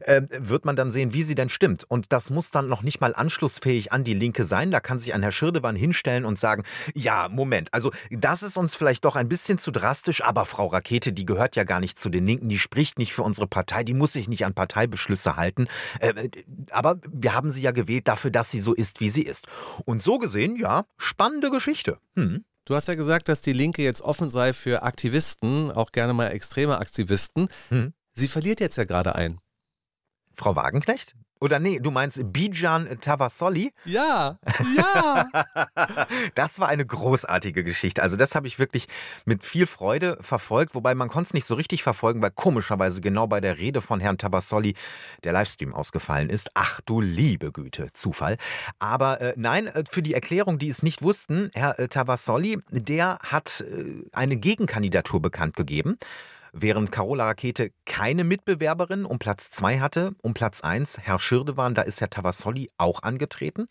äh, wird man dann sehen, wie sie denn stimmt. Und das muss dann noch nicht mal anschlussfähig an die Linke sein. Da kann sich ein Herr Schirdewan hinstellen und sagen, ja, Moment, also das ist uns vielleicht doch ein bisschen zu drastisch, aber Frau Rakete, die gehört ja gar nicht zu den Linken, die spricht nicht für unsere Partei, die muss sich nicht an Parteibeschlüsse halten. Minuten. Äh, aber wir haben sie ja gewählt dafür, dass sie so ist, wie sie ist. Und so gesehen, ja, spannende Geschichte. Hm. Du hast ja gesagt, dass die Linke jetzt offen sei für Aktivisten, auch gerne mal extreme Aktivisten. Hm. Sie verliert jetzt ja gerade ein. Frau Wagenknecht? Oder nee, du meinst Bijan Tavassoli? Ja, ja. [LAUGHS] das war eine großartige Geschichte. Also das habe ich wirklich mit viel Freude verfolgt, wobei man konnte es nicht so richtig verfolgen, weil komischerweise genau bei der Rede von Herrn Tavassoli der Livestream ausgefallen ist. Ach du liebe Güte, Zufall. Aber äh, nein, äh, für die Erklärung, die es nicht wussten, Herr äh, Tavassoli, der hat äh, eine Gegenkandidatur bekannt gegeben. Während Carola Rakete keine Mitbewerberin um Platz 2 hatte, um Platz 1 Herr Schirdewan, da ist Herr Tavassoli auch angetreten.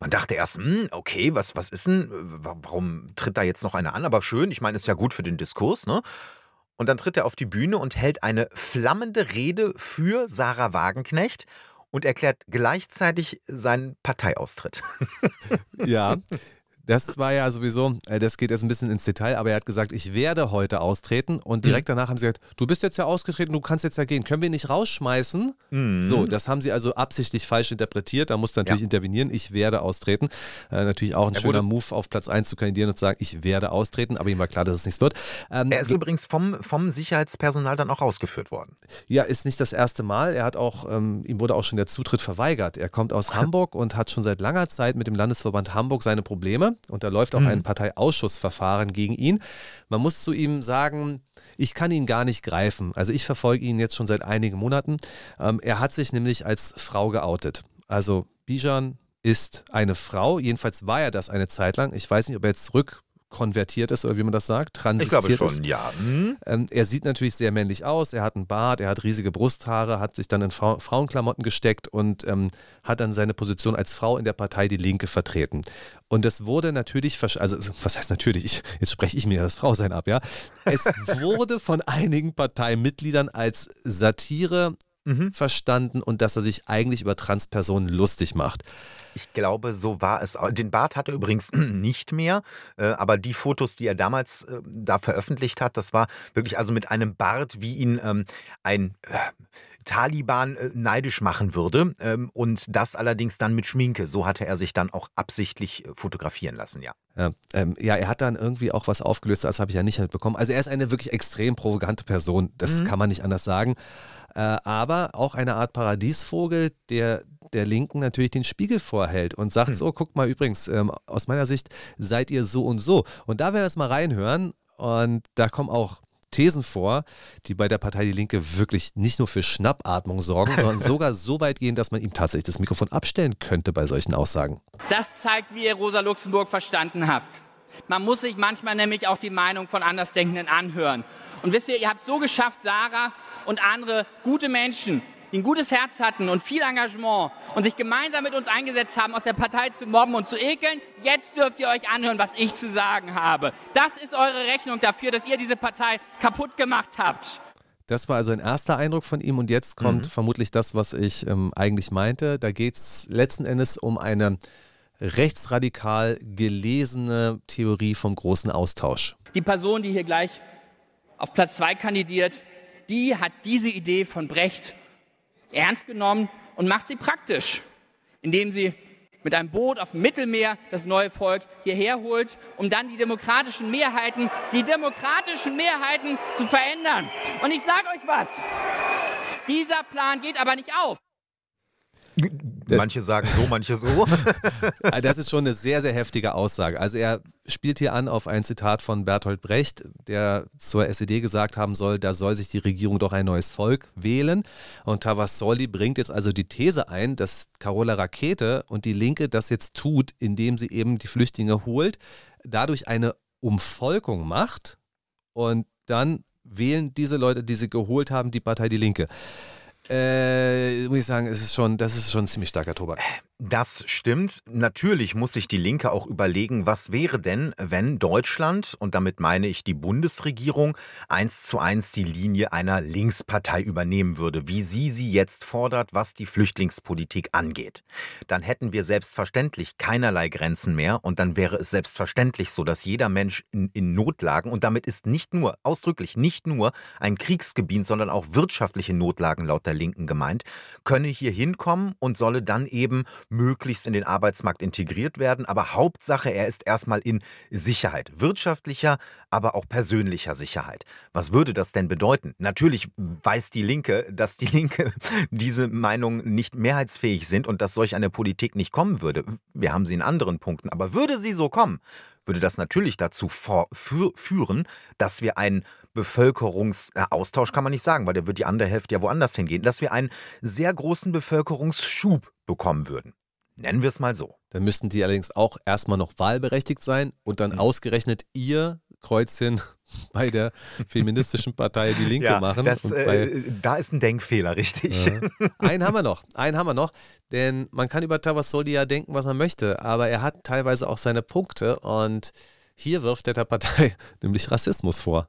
Man dachte erst, hm, okay, was, was ist denn, warum tritt da jetzt noch einer an? Aber schön, ich meine, ist ja gut für den Diskurs, ne? Und dann tritt er auf die Bühne und hält eine flammende Rede für Sarah Wagenknecht und erklärt gleichzeitig seinen Parteiaustritt. Ja, Das war ja sowieso, äh, das geht jetzt ein bisschen ins Detail, aber er hat gesagt, ich werde heute austreten und direkt danach haben sie gesagt, du bist jetzt ja ausgetreten, du kannst jetzt ja gehen. Können wir ihn nicht rausschmeißen? Mhm. So, das haben sie also absichtlich falsch interpretiert. Da musste natürlich Ja. intervenieren. Ich werde austreten. Äh, natürlich auch ein Er schöner Move, auf Platz 1 zu kandidieren und zu sagen, ich werde austreten, aber ihm war klar, dass es nichts wird. Ähm, Er ist übrigens vom, vom Sicherheitspersonal dann auch rausgeführt worden. ja, ist nicht das erste Mal. Er hat auch, ähm, ihm wurde auch schon der Zutritt verweigert. Er kommt aus [LAUGHS] Hamburg und hat schon seit langer Zeit mit dem Landesverband Hamburg seine Probleme. Und da läuft auch Mhm. ein Parteiausschussverfahren gegen ihn. Man muss zu ihm sagen, ich kann ihn gar nicht greifen. Also ich verfolge ihn jetzt schon seit einigen Monaten. Ähm, er hat sich nämlich als Frau geoutet. Also Bijan ist eine Frau. Jedenfalls war er das eine Zeit lang. Ich weiß nicht, ob er jetzt zurückkonvertiert ist oder wie man das sagt. Ich Transitiert glaube ist. schon, ja. Hm? Ähm, er sieht natürlich sehr männlich aus, er hat einen Bart, er hat riesige Brusthaare, hat sich dann in Frau Frauenklamotten gesteckt und ähm, hat dann seine Position als Frau in der Partei Die Linke vertreten. Und das wurde natürlich, also was heißt natürlich, ich, jetzt spreche ich mir das Frausein ab, ja. Es [LAUGHS] wurde von einigen Parteimitgliedern als Satire Mhm. verstanden und dass er sich eigentlich über Transpersonen lustig macht. Ich glaube, so war es. Den Bart hat er übrigens [CLEARS THROAT] nicht mehr, äh, aber die Fotos, die er damals äh, da veröffentlicht hat, das war wirklich also mit einem Bart, wie ihn ähm, ein äh, Taliban äh, neidisch machen würde. Ähm, und das allerdings dann mit Schminke. So hatte er sich dann auch absichtlich äh, fotografieren lassen, ja. Ja, ähm, ja, er hat dann irgendwie auch was aufgelöst, das habe ich ja nicht mitbekommen. Also er ist eine wirklich extrem provokante Person, das kann man nicht anders sagen. Äh, aber auch eine Art Paradiesvogel, der der Linken natürlich den Spiegel vorhält und sagt so, guckt mal übrigens, ähm, aus meiner Sicht seid ihr so und so. Und da werden wir jetzt mal reinhören und da kommen auch Thesen vor, die bei der Partei Die Linke wirklich nicht nur für Schnappatmung sorgen, [LAUGHS] sondern sogar so weit gehen, dass man ihm tatsächlich das Mikrofon abstellen könnte bei solchen Aussagen. Das zeigt, wie ihr Rosa Luxemburg verstanden habt. Man muss sich manchmal nämlich auch die Meinung von Andersdenkenden anhören. Und wisst ihr, ihr habt so geschafft, Sarah und andere gute Menschen, die ein gutes Herz hatten und viel Engagement und sich gemeinsam mit uns eingesetzt haben, aus der Partei zu mobben und zu ekeln. Jetzt dürft ihr euch anhören, was ich zu sagen habe. Das ist eure Rechnung dafür, dass ihr diese Partei kaputt gemacht habt. Das war also ein erster Eindruck von ihm und jetzt kommt vermutlich das, was ich ähm, eigentlich meinte. Da geht es letzten Endes um eine rechtsradikal gelesene Theorie vom großen Austausch. Die Person, die hier gleich auf Platz zwei kandidiert, die hat diese Idee von Brecht ernst genommen und macht sie praktisch, indem sie mit einem Boot auf dem Mittelmeer das neue Volk hierher holt, um dann die demokratischen Mehrheiten, die demokratischen Mehrheiten zu verändern. Und ich sage euch was, dieser Plan geht aber nicht auf. Manche sagen so, manche so. Also [LAUGHS] Das ist schon eine sehr, sehr heftige Aussage. Also er spielt hier an auf ein Zitat von Bertolt Brecht, der zur SED gesagt haben soll, da soll sich die Regierung doch ein neues Volk wählen. Und Tavassoli bringt jetzt also die These ein, dass Carola Rakete und die Linke das jetzt tut, indem sie eben die Flüchtlinge holt, dadurch eine Umvolkung macht und dann wählen diese Leute, die sie geholt haben, die Partei Die Linke. Äh, muss ich sagen, es ist schon, das ist schon ein ziemlich starker Tobak. Das stimmt. Natürlich muss sich die Linke auch überlegen, was wäre denn, wenn Deutschland, und damit meine ich die Bundesregierung, eins zu eins die Linie einer Linkspartei übernehmen würde, wie sie sie jetzt fordert, was die Flüchtlingspolitik angeht. Dann hätten wir selbstverständlich keinerlei Grenzen mehr und dann wäre es selbstverständlich so, dass jeder Mensch in, in Notlagen, und damit ist nicht nur, ausdrücklich nicht nur ein Kriegsgebiet, sondern auch wirtschaftliche Notlagen laut der Linken gemeint, könne hier hinkommen und solle dann eben möglichst in den Arbeitsmarkt integriert werden. Aber Hauptsache, er ist erstmal in Sicherheit, wirtschaftlicher, aber auch persönlicher Sicherheit. Was würde das denn bedeuten? Natürlich weiß die Linke, dass die Linke [LAUGHS] diese Meinung nicht mehrheitsfähig sind und dass solch eine Politik nicht kommen würde. Wir haben sie in anderen Punkten. Aber würde sie so kommen, würde das natürlich dazu führen, dass wir einen Bevölkerungsaustausch, kann man nicht sagen, weil der wird die andere Hälfte ja woanders hingehen, dass wir einen sehr großen Bevölkerungsschub bekommen würden. Nennen wir es mal so. Dann müssten die allerdings auch erstmal noch wahlberechtigt sein und dann ausgerechnet ihr Kreuzchen [LAUGHS] bei der feministischen Partei Die Linke [LAUGHS] machen. Das, äh, da ist ein Denkfehler, richtig. Ja. [LAUGHS] Einen haben wir noch, einen haben wir noch, denn man kann über Tavassoli ja denken, was man möchte, aber er hat teilweise auch seine Punkte und hier wirft er der Partei nämlich Rassismus vor.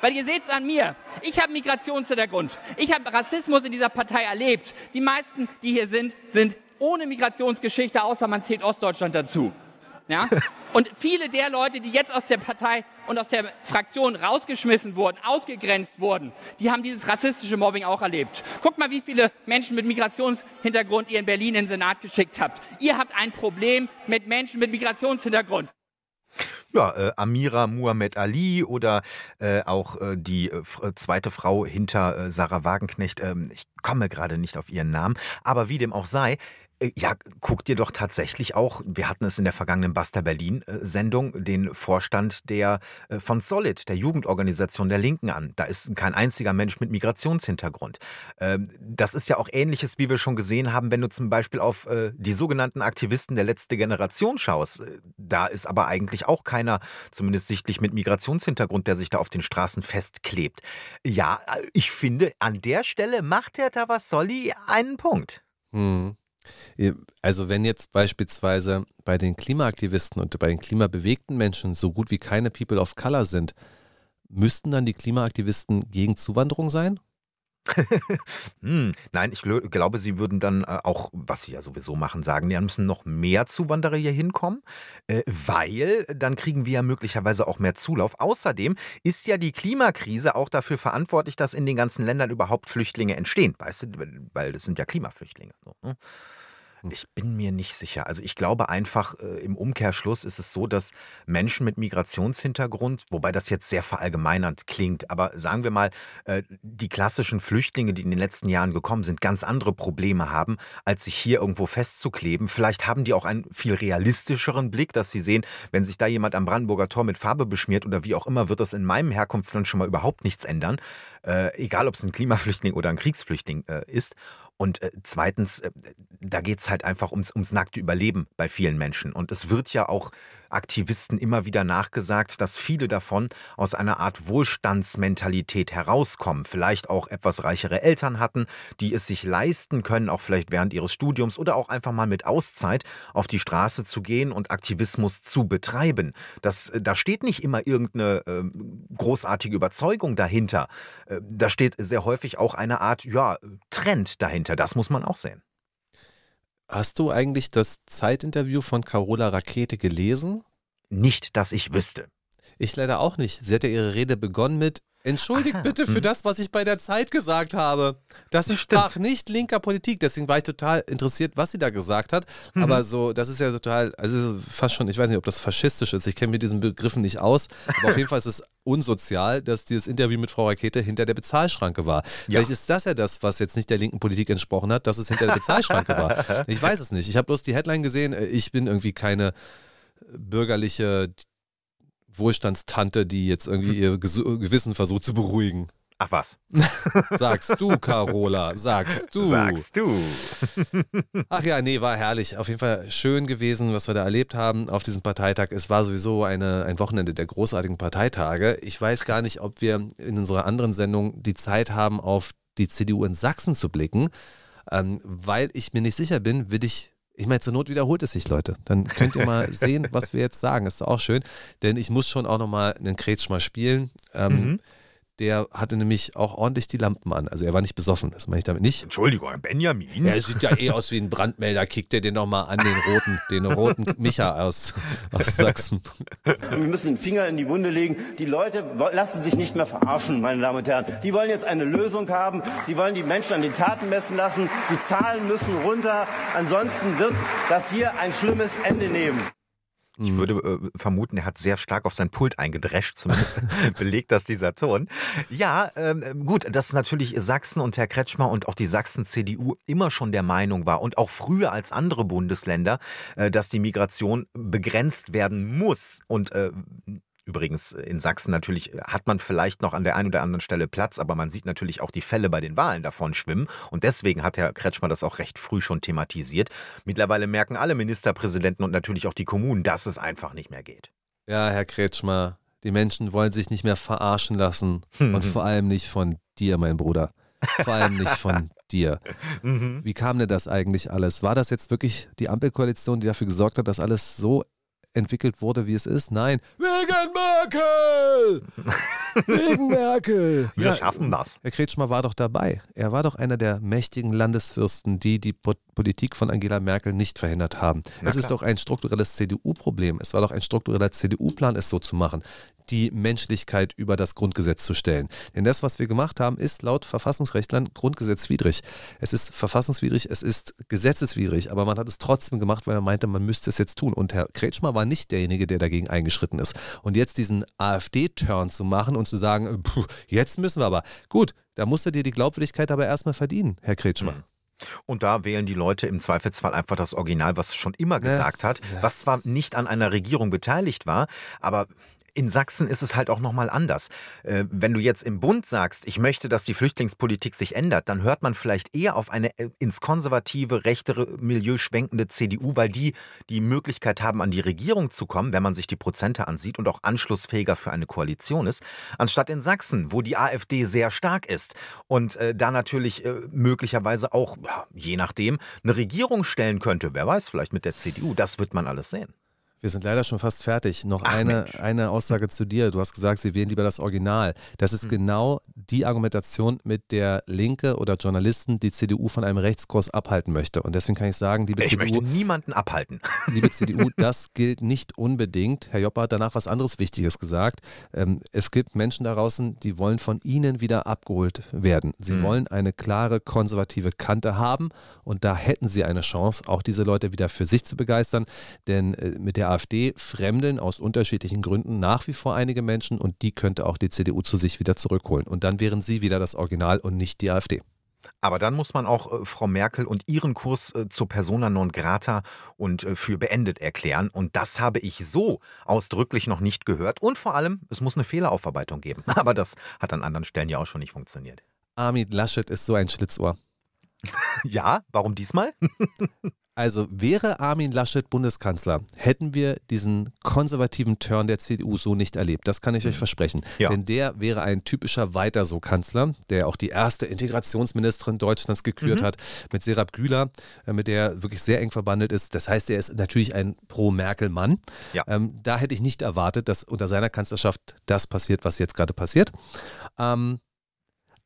Weil ihr seht es an mir. Ich habe Migrationshintergrund. Ich habe Rassismus in dieser Partei erlebt. Die meisten, die hier sind, sind ohne Migrationsgeschichte, außer man zählt Ostdeutschland dazu. Ja? [LAUGHS] Und viele der Leute, die jetzt aus der Partei und aus der Fraktion rausgeschmissen wurden, ausgegrenzt wurden, die haben dieses rassistische Mobbing auch erlebt. Guckt mal, wie viele Menschen mit Migrationshintergrund ihr in Berlin in den Senat geschickt habt. Ihr habt ein Problem mit Menschen mit Migrationshintergrund. Ja, äh, Amira Muhammad Ali oder äh, auch äh, die äh, zweite Frau hinter äh, Sarah Wagenknecht. Ähm, ich komme gerade nicht auf ihren Namen, aber wie dem auch sei, äh, ja, guck dir doch tatsächlich auch, wir hatten es in der vergangenen Basta Berlin-Sendung, äh, den Vorstand der äh, von Solid, der Jugendorganisation der Linken an. Da ist kein einziger Mensch mit Migrationshintergrund. Ähm, das ist ja auch ähnliches, wie wir schon gesehen haben, wenn du zum Beispiel auf die sogenannten Aktivisten der letzte Generation schaust. Da ist aber eigentlich auch keiner, zumindest sichtlich mit Migrationshintergrund, der sich da auf den Straßen festklebt. Ja, ich finde, an der Stelle macht der Tavassoli einen Punkt. Hm. Also wenn jetzt beispielsweise bei den Klimaaktivisten und bei den klimabewegten Menschen so gut wie keine People of Color sind, müssten dann die Klimaaktivisten gegen Zuwanderung sein? Hm, nein, ich glaube, sie würden dann äh, auch, was sie ja sowieso machen, sagen, ja, müssen noch mehr Zuwanderer hier hinkommen, äh, weil dann kriegen wir ja möglicherweise auch mehr Zulauf. Außerdem ist ja die Klimakrise auch dafür verantwortlich, dass in den ganzen Ländern überhaupt Flüchtlinge entstehen, weißt du, weil das sind ja Klimaflüchtlinge. So, ne? Hm. Ich bin mir nicht sicher. Also ich glaube einfach, äh, im Umkehrschluss ist es so, dass Menschen mit Migrationshintergrund, wobei das jetzt sehr verallgemeinernd klingt, aber sagen wir mal, äh, die klassischen Flüchtlinge, die in den letzten Jahren gekommen sind, ganz andere Probleme haben, als sich hier irgendwo festzukleben. Vielleicht haben die auch einen viel realistischeren Blick, dass sie sehen, wenn sich da jemand am Brandenburger Tor mit Farbe beschmiert oder wie auch immer, wird das in meinem Herkunftsland schon mal überhaupt nichts ändern. Äh, egal, ob es ein Klimaflüchtling oder ein Kriegsflüchtling äh, ist. Und äh, zweitens, äh, da geht es halt einfach ums, ums nackte Überleben bei vielen Menschen. Und es wird ja auch Aktivisten immer wieder nachgesagt, dass viele davon aus einer Art Wohlstandsmentalität herauskommen, vielleicht auch etwas reichere Eltern hatten, die es sich leisten können, auch vielleicht während ihres Studiums oder auch einfach mal mit Auszeit auf die Straße zu gehen und Aktivismus zu betreiben. Das, da steht nicht immer irgendeine äh, großartige Überzeugung dahinter. Äh, da steht sehr häufig auch eine Art ja, Trend dahinter. Das muss man auch sehen. Hast du eigentlich das Zeitinterview von Carola Rakete gelesen? Nicht, dass ich wüsste. Ich leider auch nicht. Sie hat ja ihre Rede begonnen mit Entschuldigt Aha. bitte für hm. das, was ich bei der Zeit gesagt habe. Das entsprach nicht linker Politik. Deswegen war ich total interessiert, was sie da gesagt hat. Mhm. Aber so, das ist ja total, also fast schon, ich weiß nicht, ob das faschistisch ist. Ich kenne mit diesen Begriffen nicht aus. Aber auf [LAUGHS] jeden Fall ist es unsozial, dass dieses Interview mit Frau Rakete hinter der Bezahlschranke war. Ja. Vielleicht ist das ja das, was jetzt nicht der linken Politik entsprochen hat, dass es hinter der Bezahlschranke war. [LAUGHS] Ich weiß es nicht. Ich habe bloß die Headline gesehen. Ich bin irgendwie keine bürgerliche Wohlstandstante, die jetzt irgendwie ihr Gewissen versucht zu beruhigen. Ach was. [LAUGHS] Sagst du, Carola, sagst du. Sagst du. Ach ja, nee, war herrlich. Auf jeden Fall schön gewesen, was wir da erlebt haben auf diesem Parteitag. Es war sowieso eine, ein Wochenende der großartigen Parteitage. Ich weiß gar nicht, ob wir in unserer anderen Sendung die Zeit haben, auf die CDU in Sachsen zu blicken. Ähm, weil ich mir nicht sicher bin, will ich ich meine, zur Not wiederholt es sich, Leute. Dann könnt ihr mal sehen, was wir jetzt sagen. Ist auch schön. Denn ich muss schon auch nochmal einen Kretsch mal spielen. Ähm, mhm der hatte nämlich auch ordentlich die Lampen an. Also er war nicht besoffen, das meine ich damit nicht. Entschuldigung, Benjamin. Er sieht ja eh aus wie ein Brandmelder. Kickt er den nochmal an, den roten, den roten Micha aus, aus Sachsen. Wir müssen den Finger in die Wunde legen. Die Leute lassen sich nicht mehr verarschen, meine Damen und Herren. Die wollen jetzt eine Lösung haben. Sie wollen die Menschen an den Taten messen lassen. Die Zahlen müssen runter. Ansonsten wird das hier ein schlimmes Ende nehmen. Ich mhm. würde äh, vermuten, er hat sehr stark auf sein Pult eingedrescht, zumindest [LAUGHS] belegt das dieser Ton. Ja, ähm, gut, dass natürlich Sachsen und Herr Kretschmer und auch die Sachsen-CDU immer schon der Meinung war und auch früher als andere Bundesländer, äh, dass die Migration begrenzt werden muss. Und äh, Übrigens, äh, in Sachsen natürlich äh, hat man vielleicht noch an der einen oder anderen Stelle Platz, aber man sieht natürlich auch die Fälle bei den Wahlen davon schwimmen. Und deswegen hat Herr Kretschmer das auch recht früh schon thematisiert. Mittlerweile merken alle Ministerpräsidenten und natürlich auch die Kommunen, dass es einfach nicht mehr geht. Ja, Herr Kretschmer, die Menschen wollen sich nicht mehr verarschen lassen. [LAUGHS] und vor allem nicht von dir, mein Bruder. Vor allem nicht von dir. [LAUGHS] Mhm. Wie kam denn das eigentlich alles? War das jetzt wirklich die Ampelkoalition, die dafür gesorgt hat, dass alles so entwickelt wurde, wie es ist. Nein, wegen Merkel! Wegen [LAUGHS] Merkel. Wir schaffen das. Herr Kretschmer war doch dabei. Er war doch einer der mächtigen Landesfürsten, die die Po- Politik von Angela Merkel nicht verhindert haben. Na es ist klar. doch ein strukturelles CDU-Problem. Es war doch ein struktureller CDU-Plan, es so zu machen, die Menschlichkeit über das Grundgesetz zu stellen. Denn das, was wir gemacht haben, ist laut Verfassungsrechtlern grundgesetzwidrig. Es ist verfassungswidrig, es ist gesetzeswidrig, aber man hat es trotzdem gemacht, weil man meinte, man müsste es jetzt tun. Und Herr Kretschmer war nicht derjenige, der dagegen eingeschritten ist. Und jetzt diesen AfD-Turn zu machen und zu sagen, puh, jetzt müssen wir aber. Gut, da musst du dir die Glaubwürdigkeit aber erstmal verdienen, Herr Kretschmer. Und da wählen die Leute im Zweifelsfall einfach das Original, was schon immer gesagt hat, was zwar nicht an einer Regierung beteiligt war, aber in Sachsen ist es halt auch nochmal anders. Äh, wenn du jetzt im Bund sagst, ich möchte, dass die Flüchtlingspolitik sich ändert, dann hört man vielleicht eher auf eine äh, ins konservative, rechtere Milieu schwenkende CDU, weil die die Möglichkeit haben, an die Regierung zu kommen, wenn man sich die Prozente ansieht und auch anschlussfähiger für eine Koalition ist, anstatt in Sachsen, wo die AfD sehr stark ist und äh, da natürlich möglicherweise auch, je nachdem, eine Regierung stellen könnte. Wer weiß, vielleicht mit der CDU. Das wird man alles sehen. Wir sind leider schon fast fertig. Noch Ach, eine, Mensch. eine Aussage zu dir. Du hast gesagt, sie wählen lieber das Original. Das ist genau die Argumentation, mit der Linke oder Journalisten die CDU von einem Rechtskurs abhalten möchte. Und deswegen kann ich sagen, liebe Ich möchte CDU, niemanden abhalten. [LAUGHS] liebe [LAUGHS] CDU, das gilt nicht unbedingt. Herr Jopper hat danach was anderes Wichtiges gesagt. Ähm, es gibt Menschen da draußen, die wollen von Ihnen wieder abgeholt werden. Sie Mhm. wollen eine klare konservative Kante haben und da hätten Sie eine Chance, auch diese Leute wieder für sich zu begeistern. Denn äh, mit der AfD fremdeln aus unterschiedlichen Gründen nach wie vor einige Menschen und die könnte auch die CDU zu sich wieder zurückholen. Und dann wären Sie wieder das Original und nicht die AfD. Aber dann muss man auch äh, Frau Merkel und ihren Kurs äh, zur Persona non grata und äh, für beendet erklären. Und das habe ich so ausdrücklich noch nicht gehört. Und vor allem, es muss eine Fehleraufarbeitung geben. [LAUGHS] Aber das hat an anderen Stellen ja auch schon nicht funktioniert. Armin Laschet ist so ein Schlitzohr. [LAUGHS] Ja, warum diesmal? [LAUGHS] Also wäre Armin Laschet Bundeskanzler, hätten wir diesen konservativen Turn der CDU so nicht erlebt. Das kann ich euch versprechen. Ja. Denn der wäre ein typischer Weiter so Kanzler, der auch die erste Integrationsministerin Deutschlands gekürt Mhm. hat, mit Serap Güler, äh, mit der er wirklich sehr eng verbandelt ist. Das heißt, er ist natürlich ein Pro-Merkel-Mann. Ja. Ähm, da hätte ich nicht erwartet, dass unter seiner Kanzlerschaft das passiert, was jetzt gerade passiert. Ähm,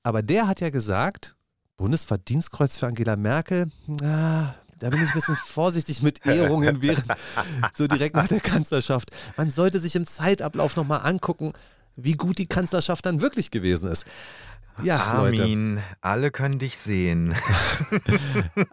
aber der hat ja gesagt, Bundesverdienstkreuz für Angela Merkel, na, da bin ich ein bisschen vorsichtig mit Ehrungen während [LAUGHS] so direkt nach der Kanzlerschaft. Man sollte sich im Zeitablauf nochmal angucken, wie gut die Kanzlerschaft dann wirklich gewesen ist. Ja, Leute. Armin, alle können dich sehen. [LAUGHS]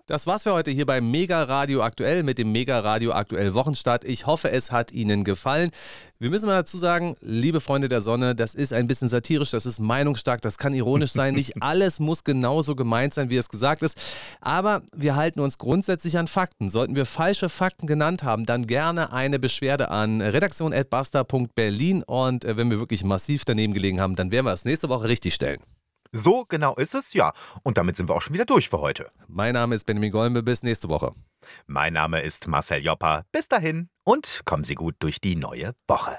Das war's für heute hier beim Mega Radio Aktuell mit dem Mega Radio Aktuell Wochenstart. Ich hoffe, es hat Ihnen gefallen. Wir müssen mal dazu sagen, liebe Freunde der Sonne, das ist ein bisschen satirisch, das ist meinungsstark, das kann ironisch sein. Nicht [LAUGHS] alles muss genauso gemeint sein, wie es gesagt ist. Aber wir halten uns grundsätzlich an Fakten. Sollten wir falsche Fakten genannt haben, dann gerne eine Beschwerde an redaktion.basta.berlin. Und äh, wenn wir wirklich massiv daneben gelegen haben, dann werden wir es nächste Woche richtig stellen. So genau ist es, ja. Und damit sind wir auch schon wieder durch für heute. Mein Name ist Benjamin Golme, bis nächste Woche. Mein Name ist Marcel Joppa. Bis dahin und kommen Sie gut durch die neue Woche.